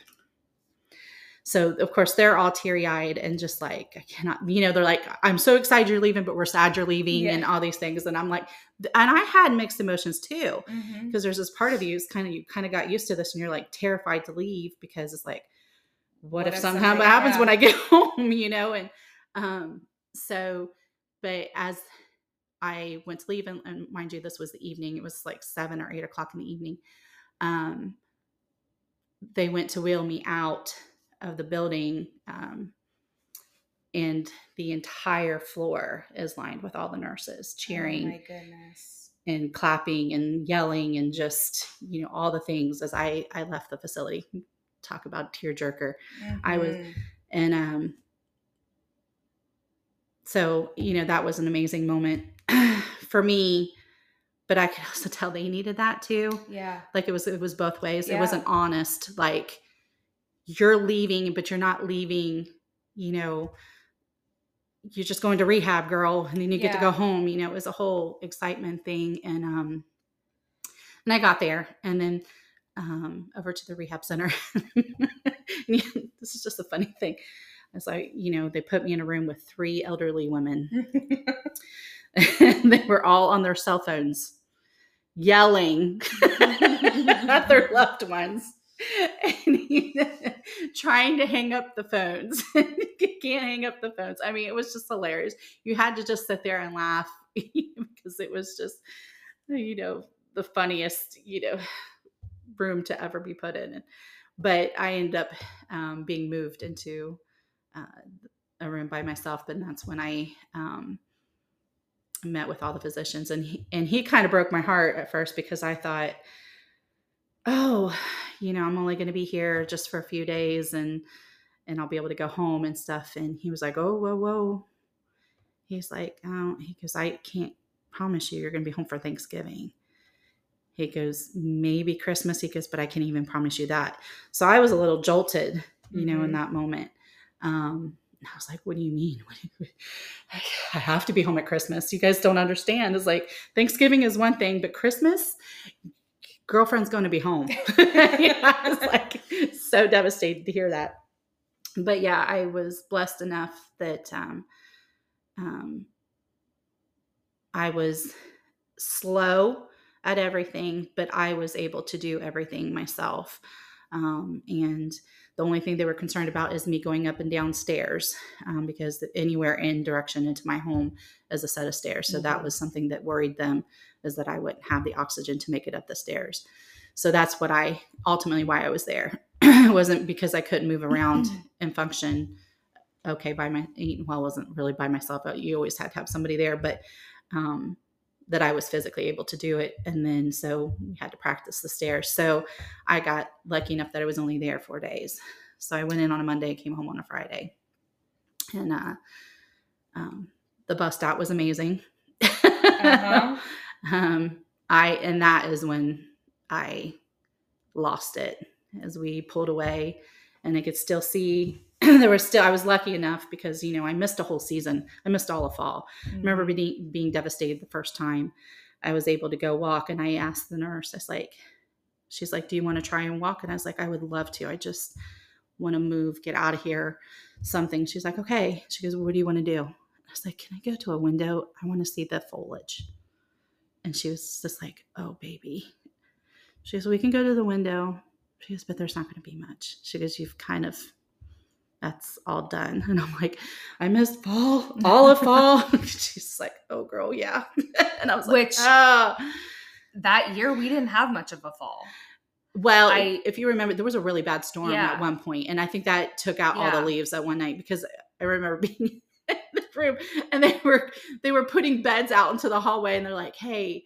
So of course they're all teary eyed and just like I cannot, you know, they're like, I'm so excited you're leaving, but we're sad you're leaving, Yeah. and all these things. And I'm like, and I had mixed emotions too, because there's this part of you is kind of you kind of got used to this, and you're like terrified to leave because it's like, what, What if if somehow something- happens yeah. when I get home, you know? And um, so, but as I went to leave, and, and mind you, this was the evening. It was like seven or eight o'clock in the evening. Um, they went to wheel me out of the building, um, and the entire floor is lined with all the nurses cheering Oh my goodness. and clapping and yelling and just you know all the things as I I left the facility. Talk about tearjerker. I was- Mhm. And um so, you know, that was an amazing moment for me, but I could also tell they needed that too. Yeah. Like it was it was both ways. It wasn't honest like you're leaving but you're not leaving, you know, you're just going to rehab, girl, and then you get to go home, you know, it was a whole excitement thing and um and I got there and then um, over to the rehab center. This is just a funny thing. It's like, you know, they put me in a room with three elderly women. and they were all on their cell phones yelling at their loved ones. And he, trying to hang up the phones. Can't hang up the phones. I mean, it was just hilarious. You had to just sit there and laugh because it was just, you know, the funniest, you know, room to ever be put in. But I ended up um, being moved into uh, a room by myself, and that's when I um, met with all the physicians, and he, and he kind of broke my heart at first because I thought, oh, you know, I'm only going to be here just for a few days, and and I'll be able to go home and stuff. And he was like, oh, whoa, whoa. He's like, oh, he goes, I can't promise you you're going to be home for Thanksgiving. He goes, maybe Christmas. He goes, but I can't even promise you that. So I was a little jolted, you know, in Mhm. that moment. Um, and I was like, what do you mean? Do you, I have to be home at Christmas. You guys don't understand. It's like Thanksgiving is one thing, but Christmas, girlfriend's going to be home. yeah, I was like so devastated to hear that. But yeah, I was blessed enough that um, um, I was slow at everything, but I was able to do everything myself. Um, and the only thing they were concerned about is me going up and down stairs um, because anywhere in direction into my home is a set of stairs. So that Mhm. was something that worried them is that I wouldn't have the oxygen to make it up the stairs. So that's what I ultimately why I was there. it wasn't because I couldn't move around and function okay by my eating well, wasn't really by myself. You always had to have somebody there, but um, that I was physically able to do it. And then so we had to practice the stairs. So I got lucky enough that I was only there four days. So I went in on a Monday, came home on a Friday. And uh, um, the bus stop was amazing. Uh-huh. um, I and that is when I lost it as we pulled away, and I could still see there was still I was lucky enough because you know I missed a whole season. I missed all of fall. Mm-hmm. I remember being being devastated the first time I was able to go walk, and I asked the nurse, I was like, she's like, "Do you want to try and walk?" And I was like, "I would love to. I just want to move, get out of here, something." She's like, "Okay." She goes, "What do you want to do?" I was like, "Can I go to a window? I want to see the foliage." And she was just like, "Oh, baby." She goes, "We can go to the window." She goes, "But there's not going to be much." She goes, "You've kind of." That's all done. And I'm like, I missed fall, all of fall. She's like, oh, girl, yeah. and I was like, Which- oh. that year we didn't have much of a fall. Well, I- if you remember, there was a really bad storm Yeah. at one point, and I think that took out all the leaves that one night because I remember being in the room and they were they were putting beds out into the hallway, and they're like, "Hey,"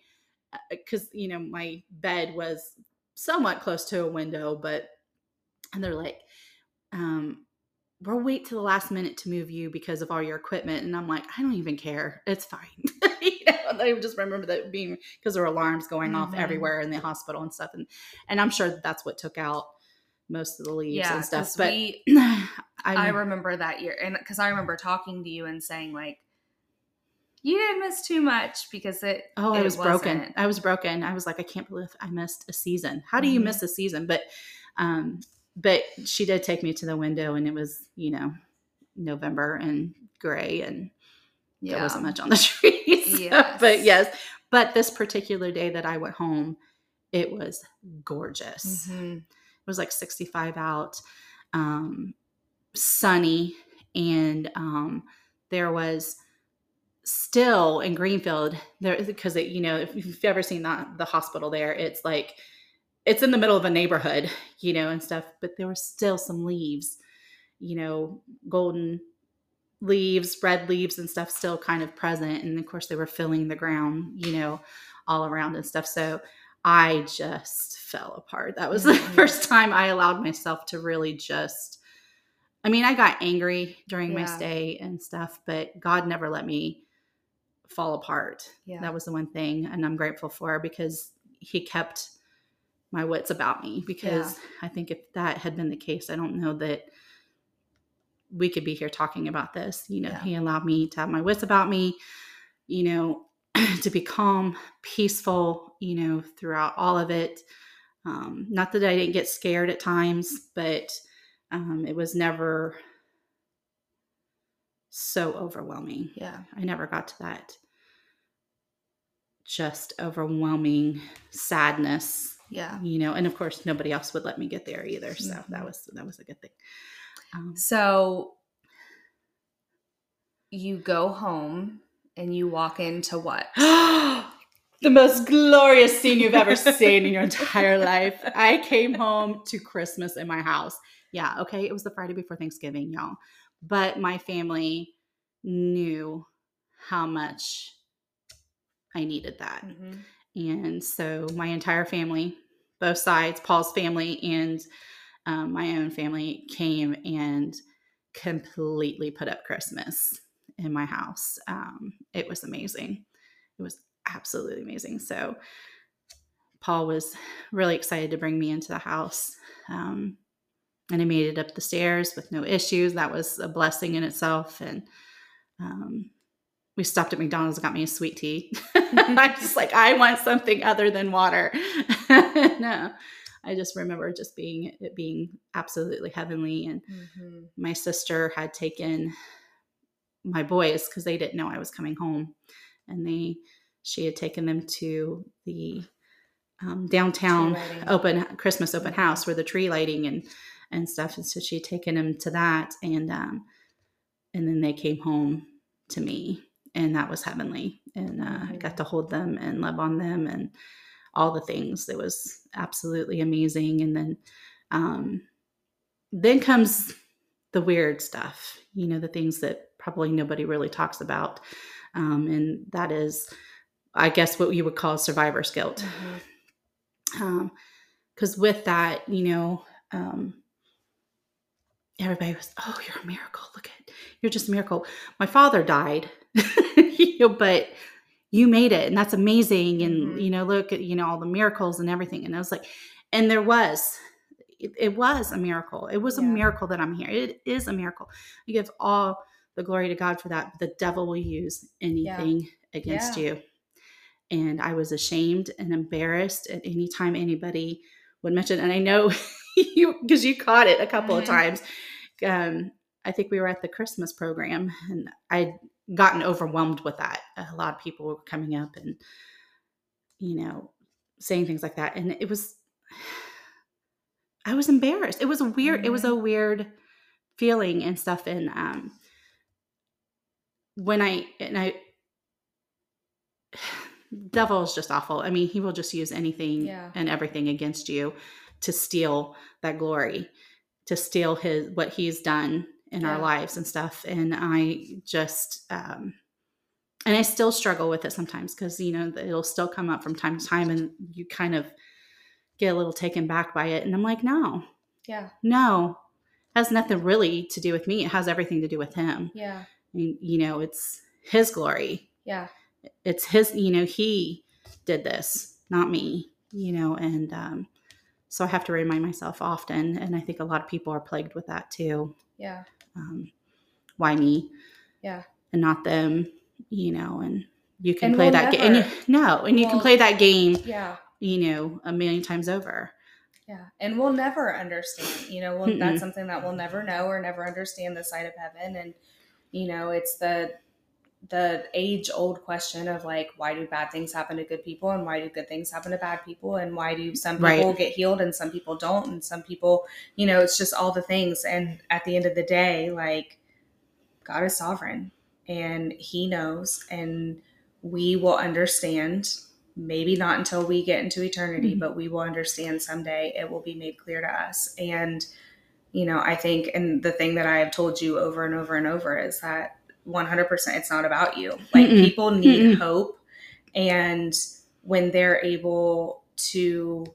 because you know my bed was somewhat close to a window, but and they're like, um, "We'll wait to the last minute to move you because of all your equipment," and I'm like, "I don't even care. It's fine." you know, I just remember that being because there were alarms going off Mhm. everywhere in the hospital and stuff, and and I'm sure that that's what took out most of the leaves Yeah, and stuff. But we, I, I remember that year, and because I remember talking to you and saying like, you didn't miss too much because it. oh, I was broken. wasn't. I was broken. I was like, I can't believe I missed a season. How do you Mhm. miss a season? But, um, but she did take me to the window, and it was you know November and gray, and Yeah. there wasn't much on the trees. Yes. but yes, but this particular day that I went home, it was gorgeous. Mhm. it was like 65 out um sunny and um there was still in greenfield there because it you know if you've ever seen that the hospital there it's like it's in the middle of a neighborhood you know and stuff but there were still some leaves you know golden leaves red leaves and stuff still kind of present and of course they were filling the ground you know all around and stuff so I just fell apart. That was the Mhm. first time I allowed myself to really just. I mean, I got angry during my stay and stuff, but God never let me fall apart. Yeah. That was the one thing, and I'm grateful for because He kept my wits about me. Because I think if that had been the case, I don't know that we could be here talking about this. You know, Yeah. He allowed me to have my wits about me. You know, to be calm, peaceful, you know, throughout all of it. Um, not that I didn't get scared at times, but um, it was never so overwhelming. Yeah. I never got to that just overwhelming sadness, Yeah. you know, and of course nobody else would let me get there either. So Mhm. that was that was a good thing. Um, So you go home and you walk into what? the most glorious scene you've ever seen in your entire life. I came home to Christmas in my house. Yeah, okay, it was the Friday before Thanksgiving, y'all. But my family knew how much I needed that. Mhm. And so my entire family, both sides, Paul's family and um, my own family, came and completely put up Christmas in my house. Um, it was amazing. It was absolutely amazing. So Paul was really excited to bring me into the house. Um, and I made it up the stairs with no issues. That was a blessing in itself. And um, we stopped at McDonald's and got me a sweet tea. I'm just like, I want something other than water. no, I just remember just being it being absolutely heavenly. And Mhm. my sister had taken my boys because they didn't know I was coming home, and they she had taken them to the um, downtown open Christmas open house where the tree lighting and and stuff. And so she had taken them to that, and um, and then they came home to me, and that was heavenly. And uh, I Mhm. got to hold them and love on them and all the things. It was absolutely amazing. And then um, then comes the weird stuff, you know, the things that probably nobody really talks about. Um, and that is, I guess, what you would call survivor's guilt. Because with that, you know, um, everybody was, oh, you're a miracle. Look at, you're just a miracle. My father died, you know, but you made it and that's amazing. And, Mhm. you know, look at, you know, all the miracles and everything. And I was like, and there was, it, it was a miracle. It was a miracle that I'm here. It is a miracle. I give all the glory to God for that. The devil will use anything against Yeah. you. And I was ashamed and embarrassed at any time anybody would mention. And I know you because you caught it a couple Mhm. of times. Um, I think we were at the Christmas program, and I'd gotten overwhelmed with that. A lot of people were coming up and you know saying things like that, and it was. I was embarrassed. It was a weird. It was a weird feeling and stuff. And um, when I and I, devil is just awful. I mean, he will just use anything Yeah. and everything against you to steal that glory, to steal his what he's done in our lives and stuff. And I just, um, and I still struggle with it sometimes because you know it'll still come up from time to time, and you kind of get a little taken back by it. And I'm like, no, Yeah. no, has nothing really to do with me. It has everything to do with him. Yeah. And, you know, it's his glory. Yeah. It's his, you know, he did this, not me, you know, and um, so I have to remind myself often. And I think a lot of people are plagued with that too. Yeah. Um, why me? Yeah. And not them, you know, and you can And play we'll that game. And you, no, and you can play that game, Yeah. you know, a million times over. Yeah. And we'll never understand, you know, we'll, that's something that we'll never know or never understand the side of heaven. And, you know, it's the, the age old question of like, why do bad things happen to good people and why do good things happen to bad people? And why do some people Right. get healed and some people don't? And some people, you know, it's just all the things. And at the end of the day, like, God is sovereign and he knows and we will understand maybe not until we get into eternity Mhm. but we will understand someday it will be made clear to us and you know i think and the thing that i have told you over and over and over is that 100% it's not about you like Mm-mm. people need Mm-mm. hope and when they're able to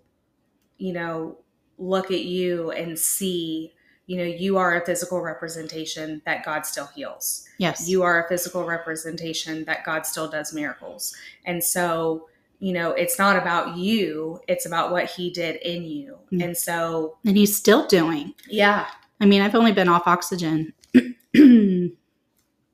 you know look at you and see you know you are a physical representation that god still heals Yes. you are a physical representation that God still does miracles. And so, you know, it's not about you, it's about what he did in you. Mm. And so, and he's still doing. yeah. I mean, I've only been off oxygen.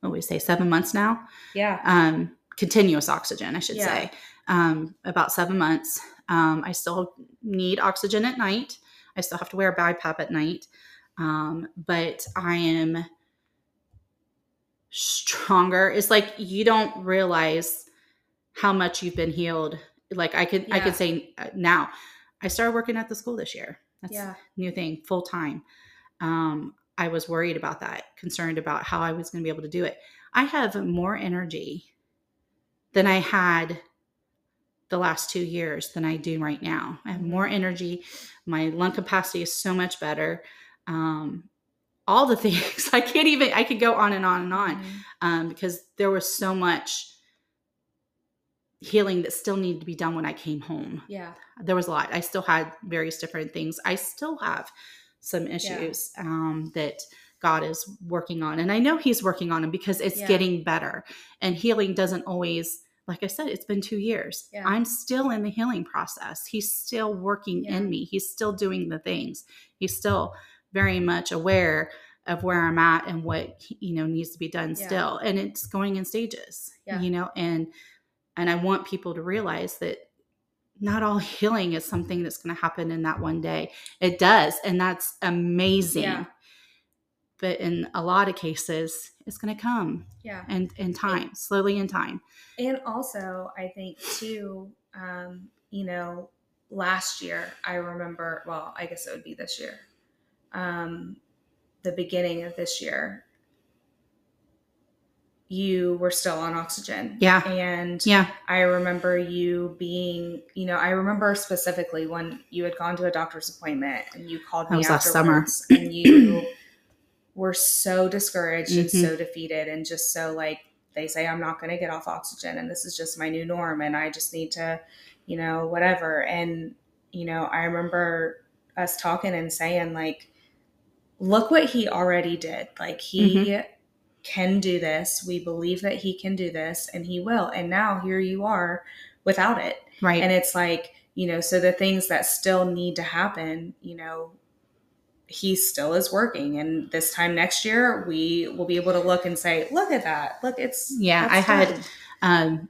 what we say? Seven months now. Yeah. Um, continuous oxygen, I should Yeah. say. Um, about seven months. Um, I still need oxygen at night. I still have to wear a BiPAP at night. Um, but I am stronger. It's like you don't realize how much you've been healed. Like I could, I Yeah. could say uh, now. I started working at the school this year. That's Yeah. new thing full time. Um, I was worried about that, concerned about how I was going to be able to do it. I have more energy than I had the last two years than I do right now. I have more energy. My lung capacity is so much better. Um, all the things I can't even. I could go on and on and on Mhm. um, because there was so much healing that still needed to be done when I came home Yeah. there was a lot. I still had various different things. I still have some issues um, that God is working on, and I know He's working on them because it's Yeah. getting better. And healing doesn't always, like I said, it's been two years. Yeah. I'm still in the healing process. He's still working Yeah. in me. He's still doing the things. He's still very much aware of where I'm at and what you know needs to be done Yeah. still. And it's going in stages. Yeah. You know, and and I want people to realize that not all healing is something that's going to happen in that one day. It does, and that's amazing. Yeah. But in a lot of cases, it's going to come Yeah. and in time, slowly in time. And also, I think too, um, you know, last year, I remember, well, I guess it would be this year, um, the beginning of this year, you were still on oxygen. Yeah. And Yeah, I remember you being, you know, I remember specifically when you had gone to a doctor's appointment and you called me was last summer. and you were so discouraged and Mhm. so defeated and just so like they say I'm not going to get off oxygen and this is just my new norm and I just need to, you know, whatever. And you know, I remember us talking and saying like look what he already did. Like he Mm-hmm. Can do this. We believe that he can do this and he will. And now here you are without it. right. And it's like, you know, so the things that still need to happen, you know, he still is working and this time next year we will be able to look and say look at that look it's yeah i had um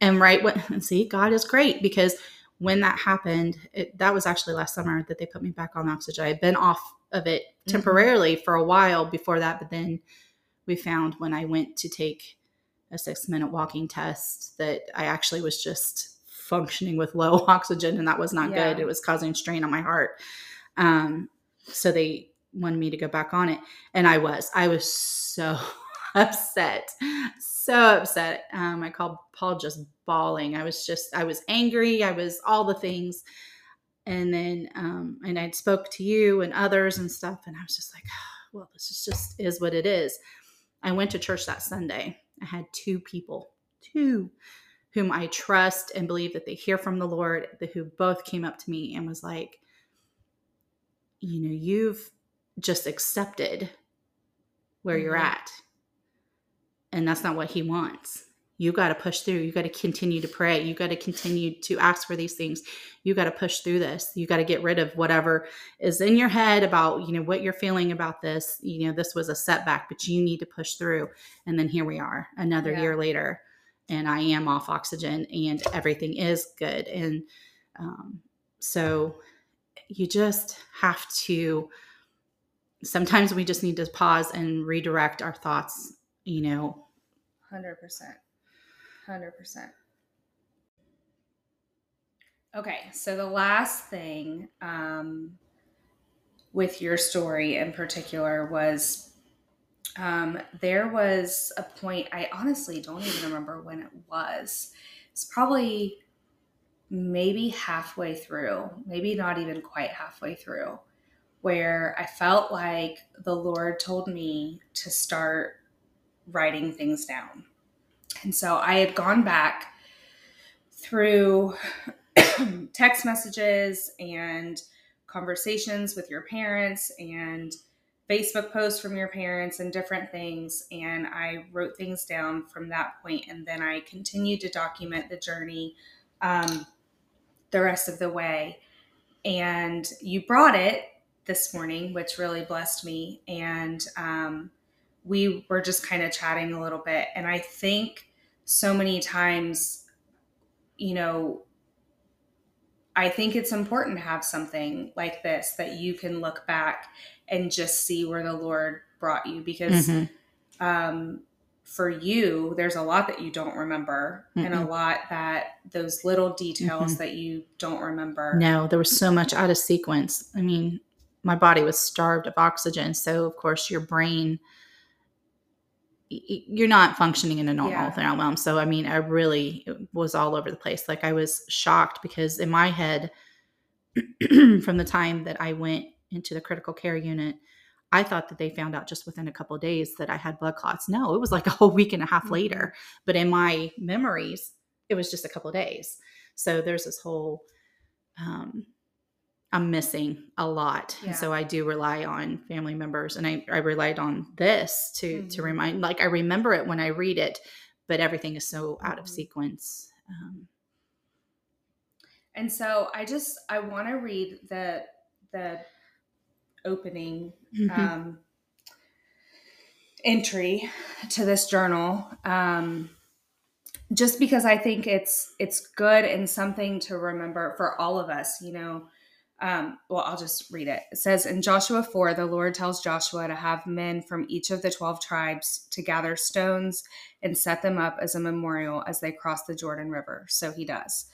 and right what see god is great because when that happened it, that was actually last summer that they put me back on oxygen i had been off of it mm-hmm. temporarily mm-hmm. for a while before that but then we found when i went to take a six minute walking test that i actually was just functioning with low oxygen and that was not yeah. good it was causing strain on my heart um, so they wanted me to go back on it. And I was. I was so upset. So upset. Um, I called Paul just bawling. I was just, I was angry. I was all the things. And then, um, and I'd spoke to you and others and stuff. And I was just like, well, this is just is what it is. I went to church that Sunday. I had two people, two whom I trust and believe that they hear from the Lord, who both came up to me and was like, you know, you've just accepted where mm-hmm. you're at. And that's not what he wants. You got to push through. You got to continue to pray. You got to continue to ask for these things. You got to push through this. You got to get rid of whatever is in your head about, you know, what you're feeling about this. You know, this was a setback, but you need to push through. And then here we are, another yeah. year later, and I am off oxygen and everything is good. And um, so you just have to sometimes we just need to pause and redirect our thoughts you know 100% 100% okay so the last thing um, with your story in particular was um, there was a point i honestly don't even remember when it was it's probably maybe halfway through, maybe not even quite halfway through, where I felt like the Lord told me to start writing things down. And so I had gone back through text messages and conversations with your parents and Facebook posts from your parents and different things. And I wrote things down from that point, And then I continued to document the journey um, the rest of the way. And you brought it this morning, which really blessed me. And um, we were just kind of chatting a little bit. And I think so many times, you know, I think it's important to have something like this that you can look back and just see where the Lord brought you because mm-hmm. um, for you, there's a lot that you don't remember mm and a lot that those little details mm-hmm. that you don't remember. No, there was so much out of sequence. I mean, my body was starved of oxygen. So, of course, your brain, you're not functioning in a normal yeah. realm. So, I mean, I really was all over the place. Like, I was shocked because in my head, from the time that I went into the critical care unit, I thought that they found out just within a couple days that I had blood clots. No, it was like a whole week and a half mm-hmm. later. But in my memories, it was just a couple days. So there's this whole um, I'm missing a lot. Yeah. And so I do rely on family members and I, I relied on this to mm-hmm. to remind like I remember it when I read it, but everything is so out of mm-hmm. sequence. Um, and so I just I want to read the the opening mm-hmm. um, entry to this journal um, just because i think it's it's good and something to remember for all of us you know um, well i'll just read it it says in joshua 4 the lord tells joshua to have men from each of the 12 tribes to gather stones and set them up as a memorial as they cross the jordan river so he does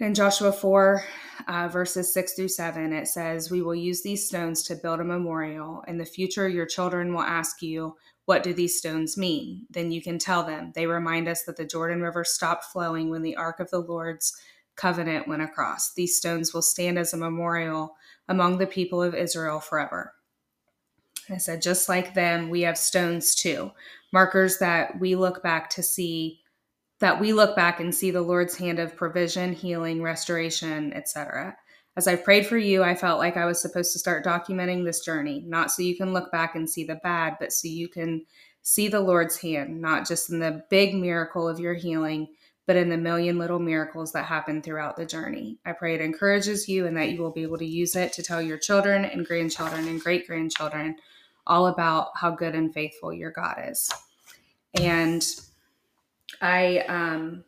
in Joshua 4, uh, verses 6 through 7, it says, We will use these stones to build a memorial. In the future, your children will ask you, What do these stones mean? Then you can tell them. They remind us that the Jordan River stopped flowing when the Ark of the Lord's covenant went across. These stones will stand as a memorial among the people of Israel forever. I said, just like them, we have stones too, markers that we look back to see that we look back and see the Lord's hand of provision, healing, restoration, etc. As I prayed for you, I felt like I was supposed to start documenting this journey, not so you can look back and see the bad, but so you can see the Lord's hand, not just in the big miracle of your healing, but in the million little miracles that happen throughout the journey. I pray it encourages you and that you will be able to use it to tell your children and grandchildren and great grandchildren all about how good and faithful your God is. And I um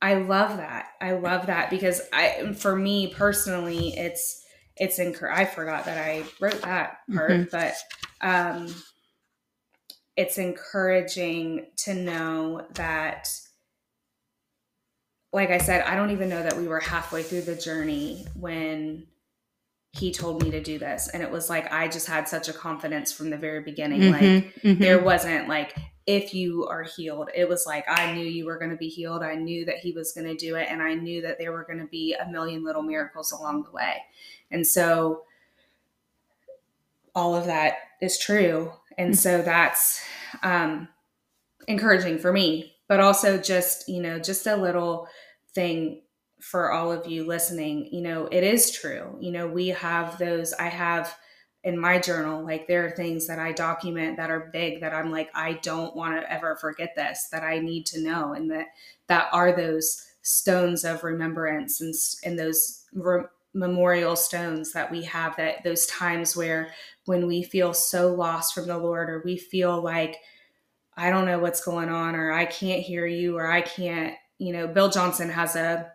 I love that. I love that because I for me personally it's it's incur I forgot that I wrote that part, mm-hmm. but um it's encouraging to know that like I said, I don't even know that we were halfway through the journey when he told me to do this. And it was like I just had such a confidence from the very beginning. Mm-hmm, like mm-hmm. there wasn't like if you are healed. It was like I knew you were going to be healed. I knew that he was going to do it and I knew that there were going to be a million little miracles along the way. And so all of that is true. And so that's um encouraging for me, but also just, you know, just a little thing for all of you listening, you know, it is true. You know, we have those, I have in my journal, like there are things that I document that are big that I'm like, I don't want to ever forget this, that I need to know. And that, that are those stones of remembrance and, and those re- memorial stones that we have that those times where when we feel so lost from the Lord or we feel like, I don't know what's going on, or I can't hear you, or I can't, you know, Bill Johnson has a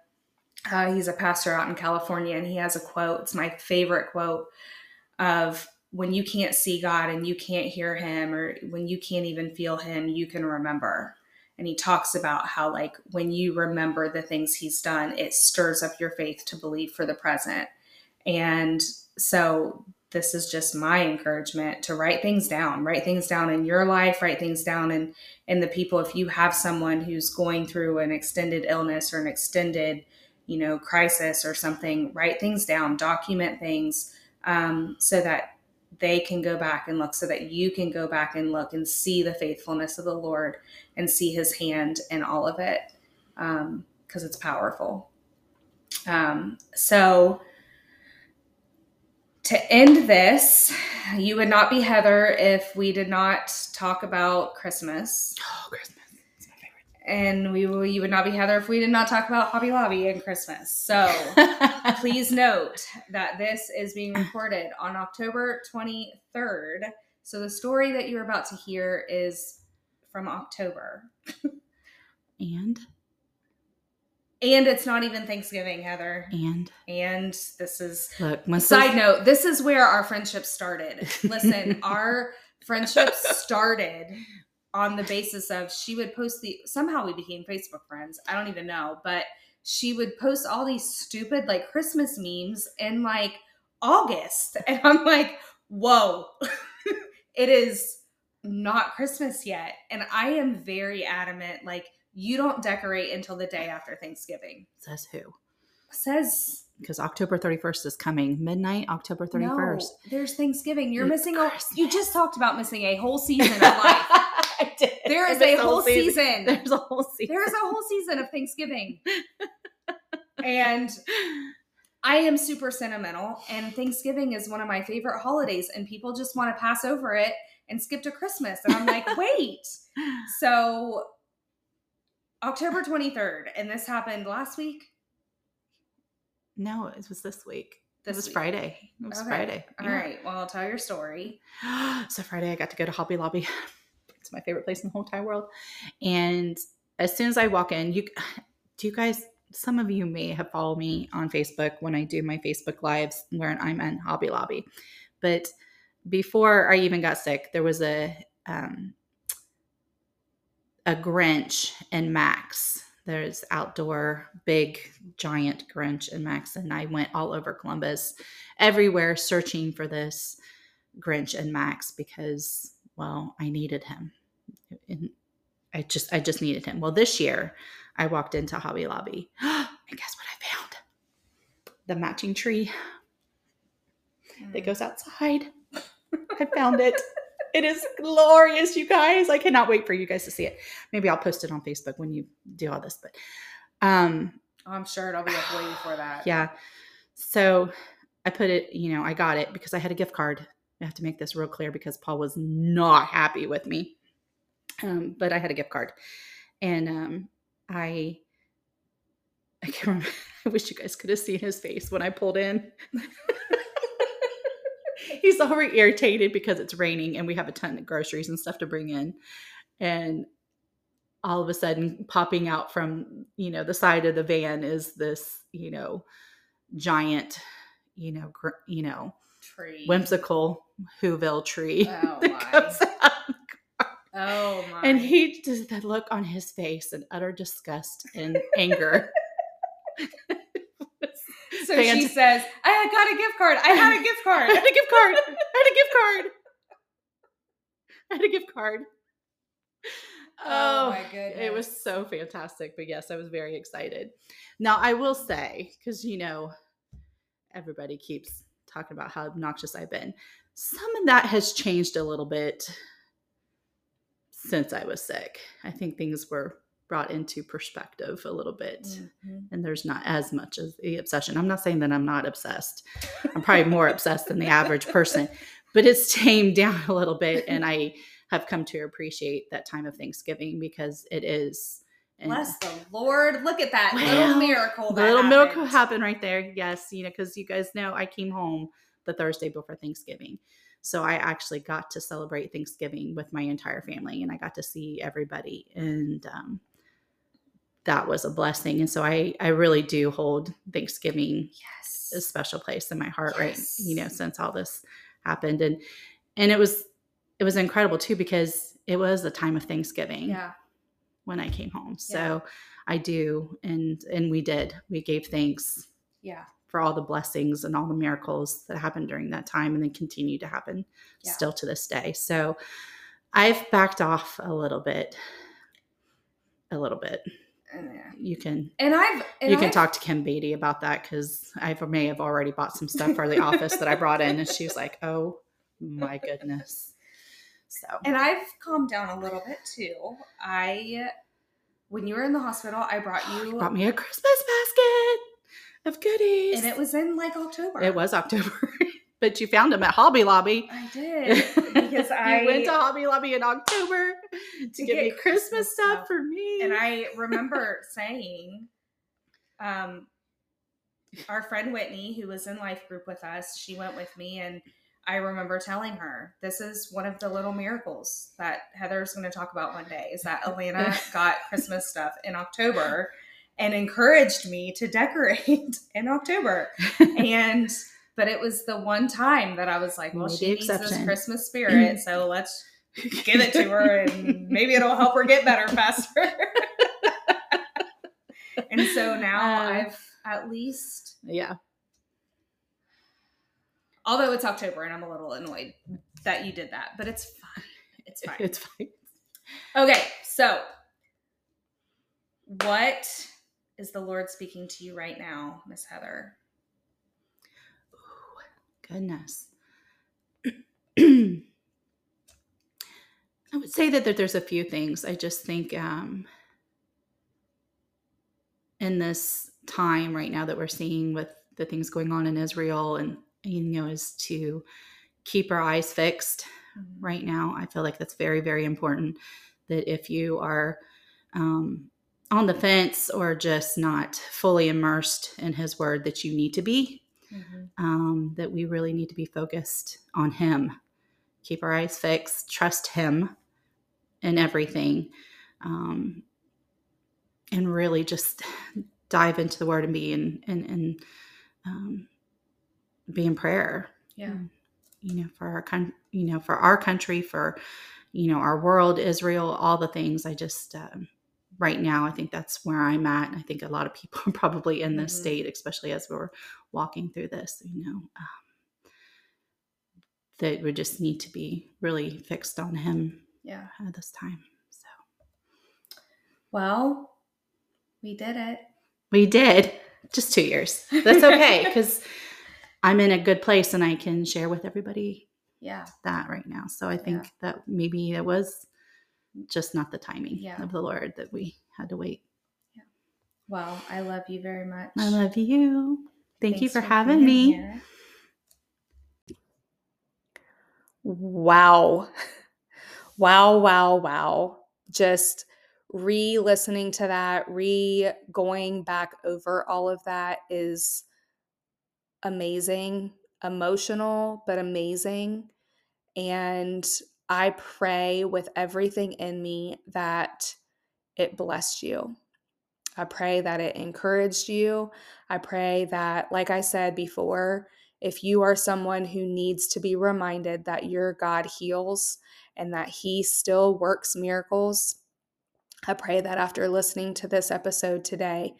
uh, he's a pastor out in California, and he has a quote. It's my favorite quote of when you can't see God and you can't hear Him, or when you can't even feel Him, you can remember. And he talks about how, like, when you remember the things He's done, it stirs up your faith to believe for the present. And so, this is just my encouragement to write things down write things down in your life write things down in in the people if you have someone who's going through an extended illness or an extended you know, crisis or something, write things down, document things um, so that they can go back and look, so that you can go back and look and see the faithfulness of the Lord and see his hand in all of it because um, it's powerful. Um, so, to end this, you would not be Heather if we did not talk about Christmas. Oh, Christmas It's my favorite. and we will, you would not be Heather if we did not talk about Hobby Lobby and Christmas. So please note that this is being recorded on October 23rd. So the story that you're about to hear is from October. and and it's not even Thanksgiving, Heather. And and this is look. Side note: This is where our friendship started. Listen, our friendship started on the basis of she would post the somehow we became Facebook friends. I don't even know, but she would post all these stupid like Christmas memes in like August. And I'm like, whoa, it is not Christmas yet. And I am very adamant, like, you don't decorate until the day after Thanksgiving. Says who? Says because October 31st is coming. Midnight, October 31st. No, there's Thanksgiving. You're it's missing a you just talked about missing a whole season of life. I did. There is a whole season. season. There's a whole season. There's a whole season of Thanksgiving. and I am super sentimental and Thanksgiving is one of my favorite holidays and people just want to pass over it and skip to Christmas and I'm like, "Wait." So October 23rd and this happened last week no, it was this week. This was week. Friday. It was okay. Friday. All yeah. right. Well, I'll tell your story. so Friday, I got to go to Hobby Lobby. it's my favorite place in the whole entire world. And as soon as I walk in, you do you guys. Some of you may have followed me on Facebook when I do my Facebook lives where I'm in Hobby Lobby. But before I even got sick, there was a um, a Grinch and Max there's outdoor big giant Grinch and Max and I went all over Columbus, everywhere searching for this Grinch and Max because well, I needed him. And I just I just needed him. Well, this year I walked into Hobby Lobby and guess what I found? The matching tree that hmm. goes outside. I found it. It is glorious, you guys. I cannot wait for you guys to see it. Maybe I'll post it on Facebook when you do all this, but um oh, I'm sure it'll be up way before that. Yeah. So I put it, you know, I got it because I had a gift card. I have to make this real clear because Paul was not happy with me. Um, but I had a gift card. And um I I can't remember. I wish you guys could have seen his face when I pulled in. He's already irritated because it's raining and we have a ton of groceries and stuff to bring in. And all of a sudden popping out from, you know, the side of the van is this, you know, giant, you know, gr- you know, Tree. whimsical Whoville tree. Oh, that my. comes out. Oh my. And he just that look on his face and utter disgust and anger. So she says, I got a gift card. I had a gift card. I had a gift card. I had a gift card. I had a gift card. Oh, my goodness. It was so fantastic. But yes, I was very excited. Now, I will say, because you know, everybody keeps talking about how obnoxious I've been. Some of that has changed a little bit since I was sick. I think things were brought into perspective a little bit Mhm. and there's not as much of the obsession. I'm not saying that I'm not obsessed. I'm probably more obsessed than the average person, but it's tamed down a little bit. And I have come to appreciate that time of Thanksgiving because it is. and Bless the Lord. Look at that Well, little miracle. that little miracle happened. happened right there. Yes, you know, because you guys know I came home the Thursday before Thanksgiving. So I actually got to celebrate Thanksgiving with my entire family and I got to see everybody. And um, that was a blessing. And so I, I really do hold Thanksgiving Yes. a special place in my heart right you know since all this happened and and it was it was incredible too because it was a time of thanksgiving Yeah. when i came home Yeah. so i do and and we did we gave thanks Yeah. for all the blessings and all the miracles that happened during that time and then continue to happen Yeah. still to this day so i've backed off a little bit a little bit Yeah. you can And I've and you can I've- talk to Kim Beatty about that because I may have already bought some stuff for the office that I brought in, and she was like, "Oh my goodness!" So And I've calmed down a little bit too. I, when you were in the hospital, I brought you, brought me a Christmas basket of goodies, and it was in like October. it was October, but you found them at Hobby Lobby. I did because I went to Hobby Lobby in October to, To get, me Christmas, Christmas stuff stuff. for me, and I remember saying, um, our friend Whitney, who was in life group with us, she went with me, and I remember telling her, "This is one of the little miracles that Heather's going to talk about one day." Is that Alana got Christmas stuff in October and encouraged me to decorate in October, and but it was the one time that I was like, "Well, she needs this. Christmas spirit, so let's." Give it to her, and maybe it'll help her get better faster. and so now Uh. I've at least, yeah, although it's October and I'm a little annoyed that you did that, but it's fine. It's fine. it's fine. Okay, so what is the Lord speaking to you right now, Miss Heather? Goodness. I would say that, that there's a few things. I just think um, in this time right now that we're seeing with the things going on in Israel and, you know, is to keep our eyes fixed right now. I feel like that's very, very important. That if you are um, on the fence or just not fully immersed in His Word, that you need to be Mhm. um, that we really need to be focused on Him. Keep our eyes fixed, trust Him in everything, um, and really just dive into the Word and be in and and um, be in prayer. Yeah. You know, for our country, you know, for our country, for you know, our world, Israel, all the things. I just um, right now, I think that's where I'm at. I think a lot of people are probably in this Mhm. state, especially as we're walking through this. You know, um, that we just need to be really fixed on Him Yeah. at this time. So Well, we did it. we did just two years. That's okay because I'm in a good place and I can share with everybody Yeah. that right now. So I think Yeah. that maybe it was just not the timing Yeah. of the Lord that we had to wait. Yeah. Well, I love you very much. I love you. Thank you Thanks for having me. here. Wow. Wow, wow, wow. Just re listening to that, re going back over all of that is amazing, emotional, but amazing. And I pray with everything in me that it blessed you. I pray that it encouraged you. I pray that, like I said before, if you are someone who needs to be reminded that your God heals and that He still works miracles, I pray that after listening to this episode today,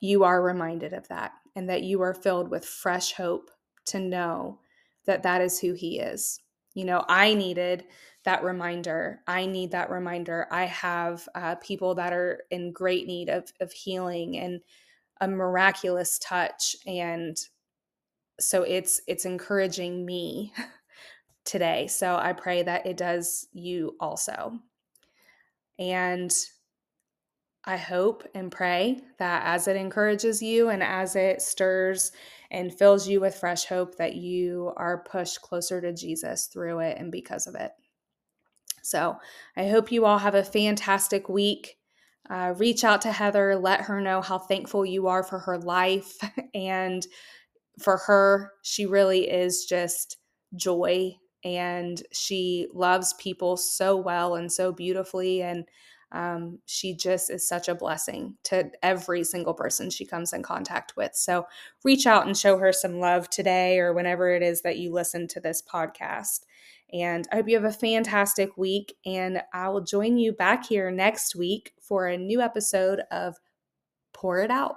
you are reminded of that and that you are filled with fresh hope to know that that is who He is. You know, I needed that reminder. I need that reminder. I have uh, people that are in great need of, of healing and a miraculous touch. And so it's it's encouraging me today. So I pray that it does you also. And I hope and pray that as it encourages you and as it stirs and fills you with fresh hope, that you are pushed closer to Jesus through it and because of it. So I hope you all have a fantastic week. Uh, reach out to Heather, let her know how thankful you are for her life. And for her, she really is just joy and she loves people so well and so beautifully. And um, she just is such a blessing to every single person she comes in contact with. So reach out and show her some love today or whenever it is that you listen to this podcast. And I hope you have a fantastic week. And I will join you back here next week for a new episode of Pour It Out.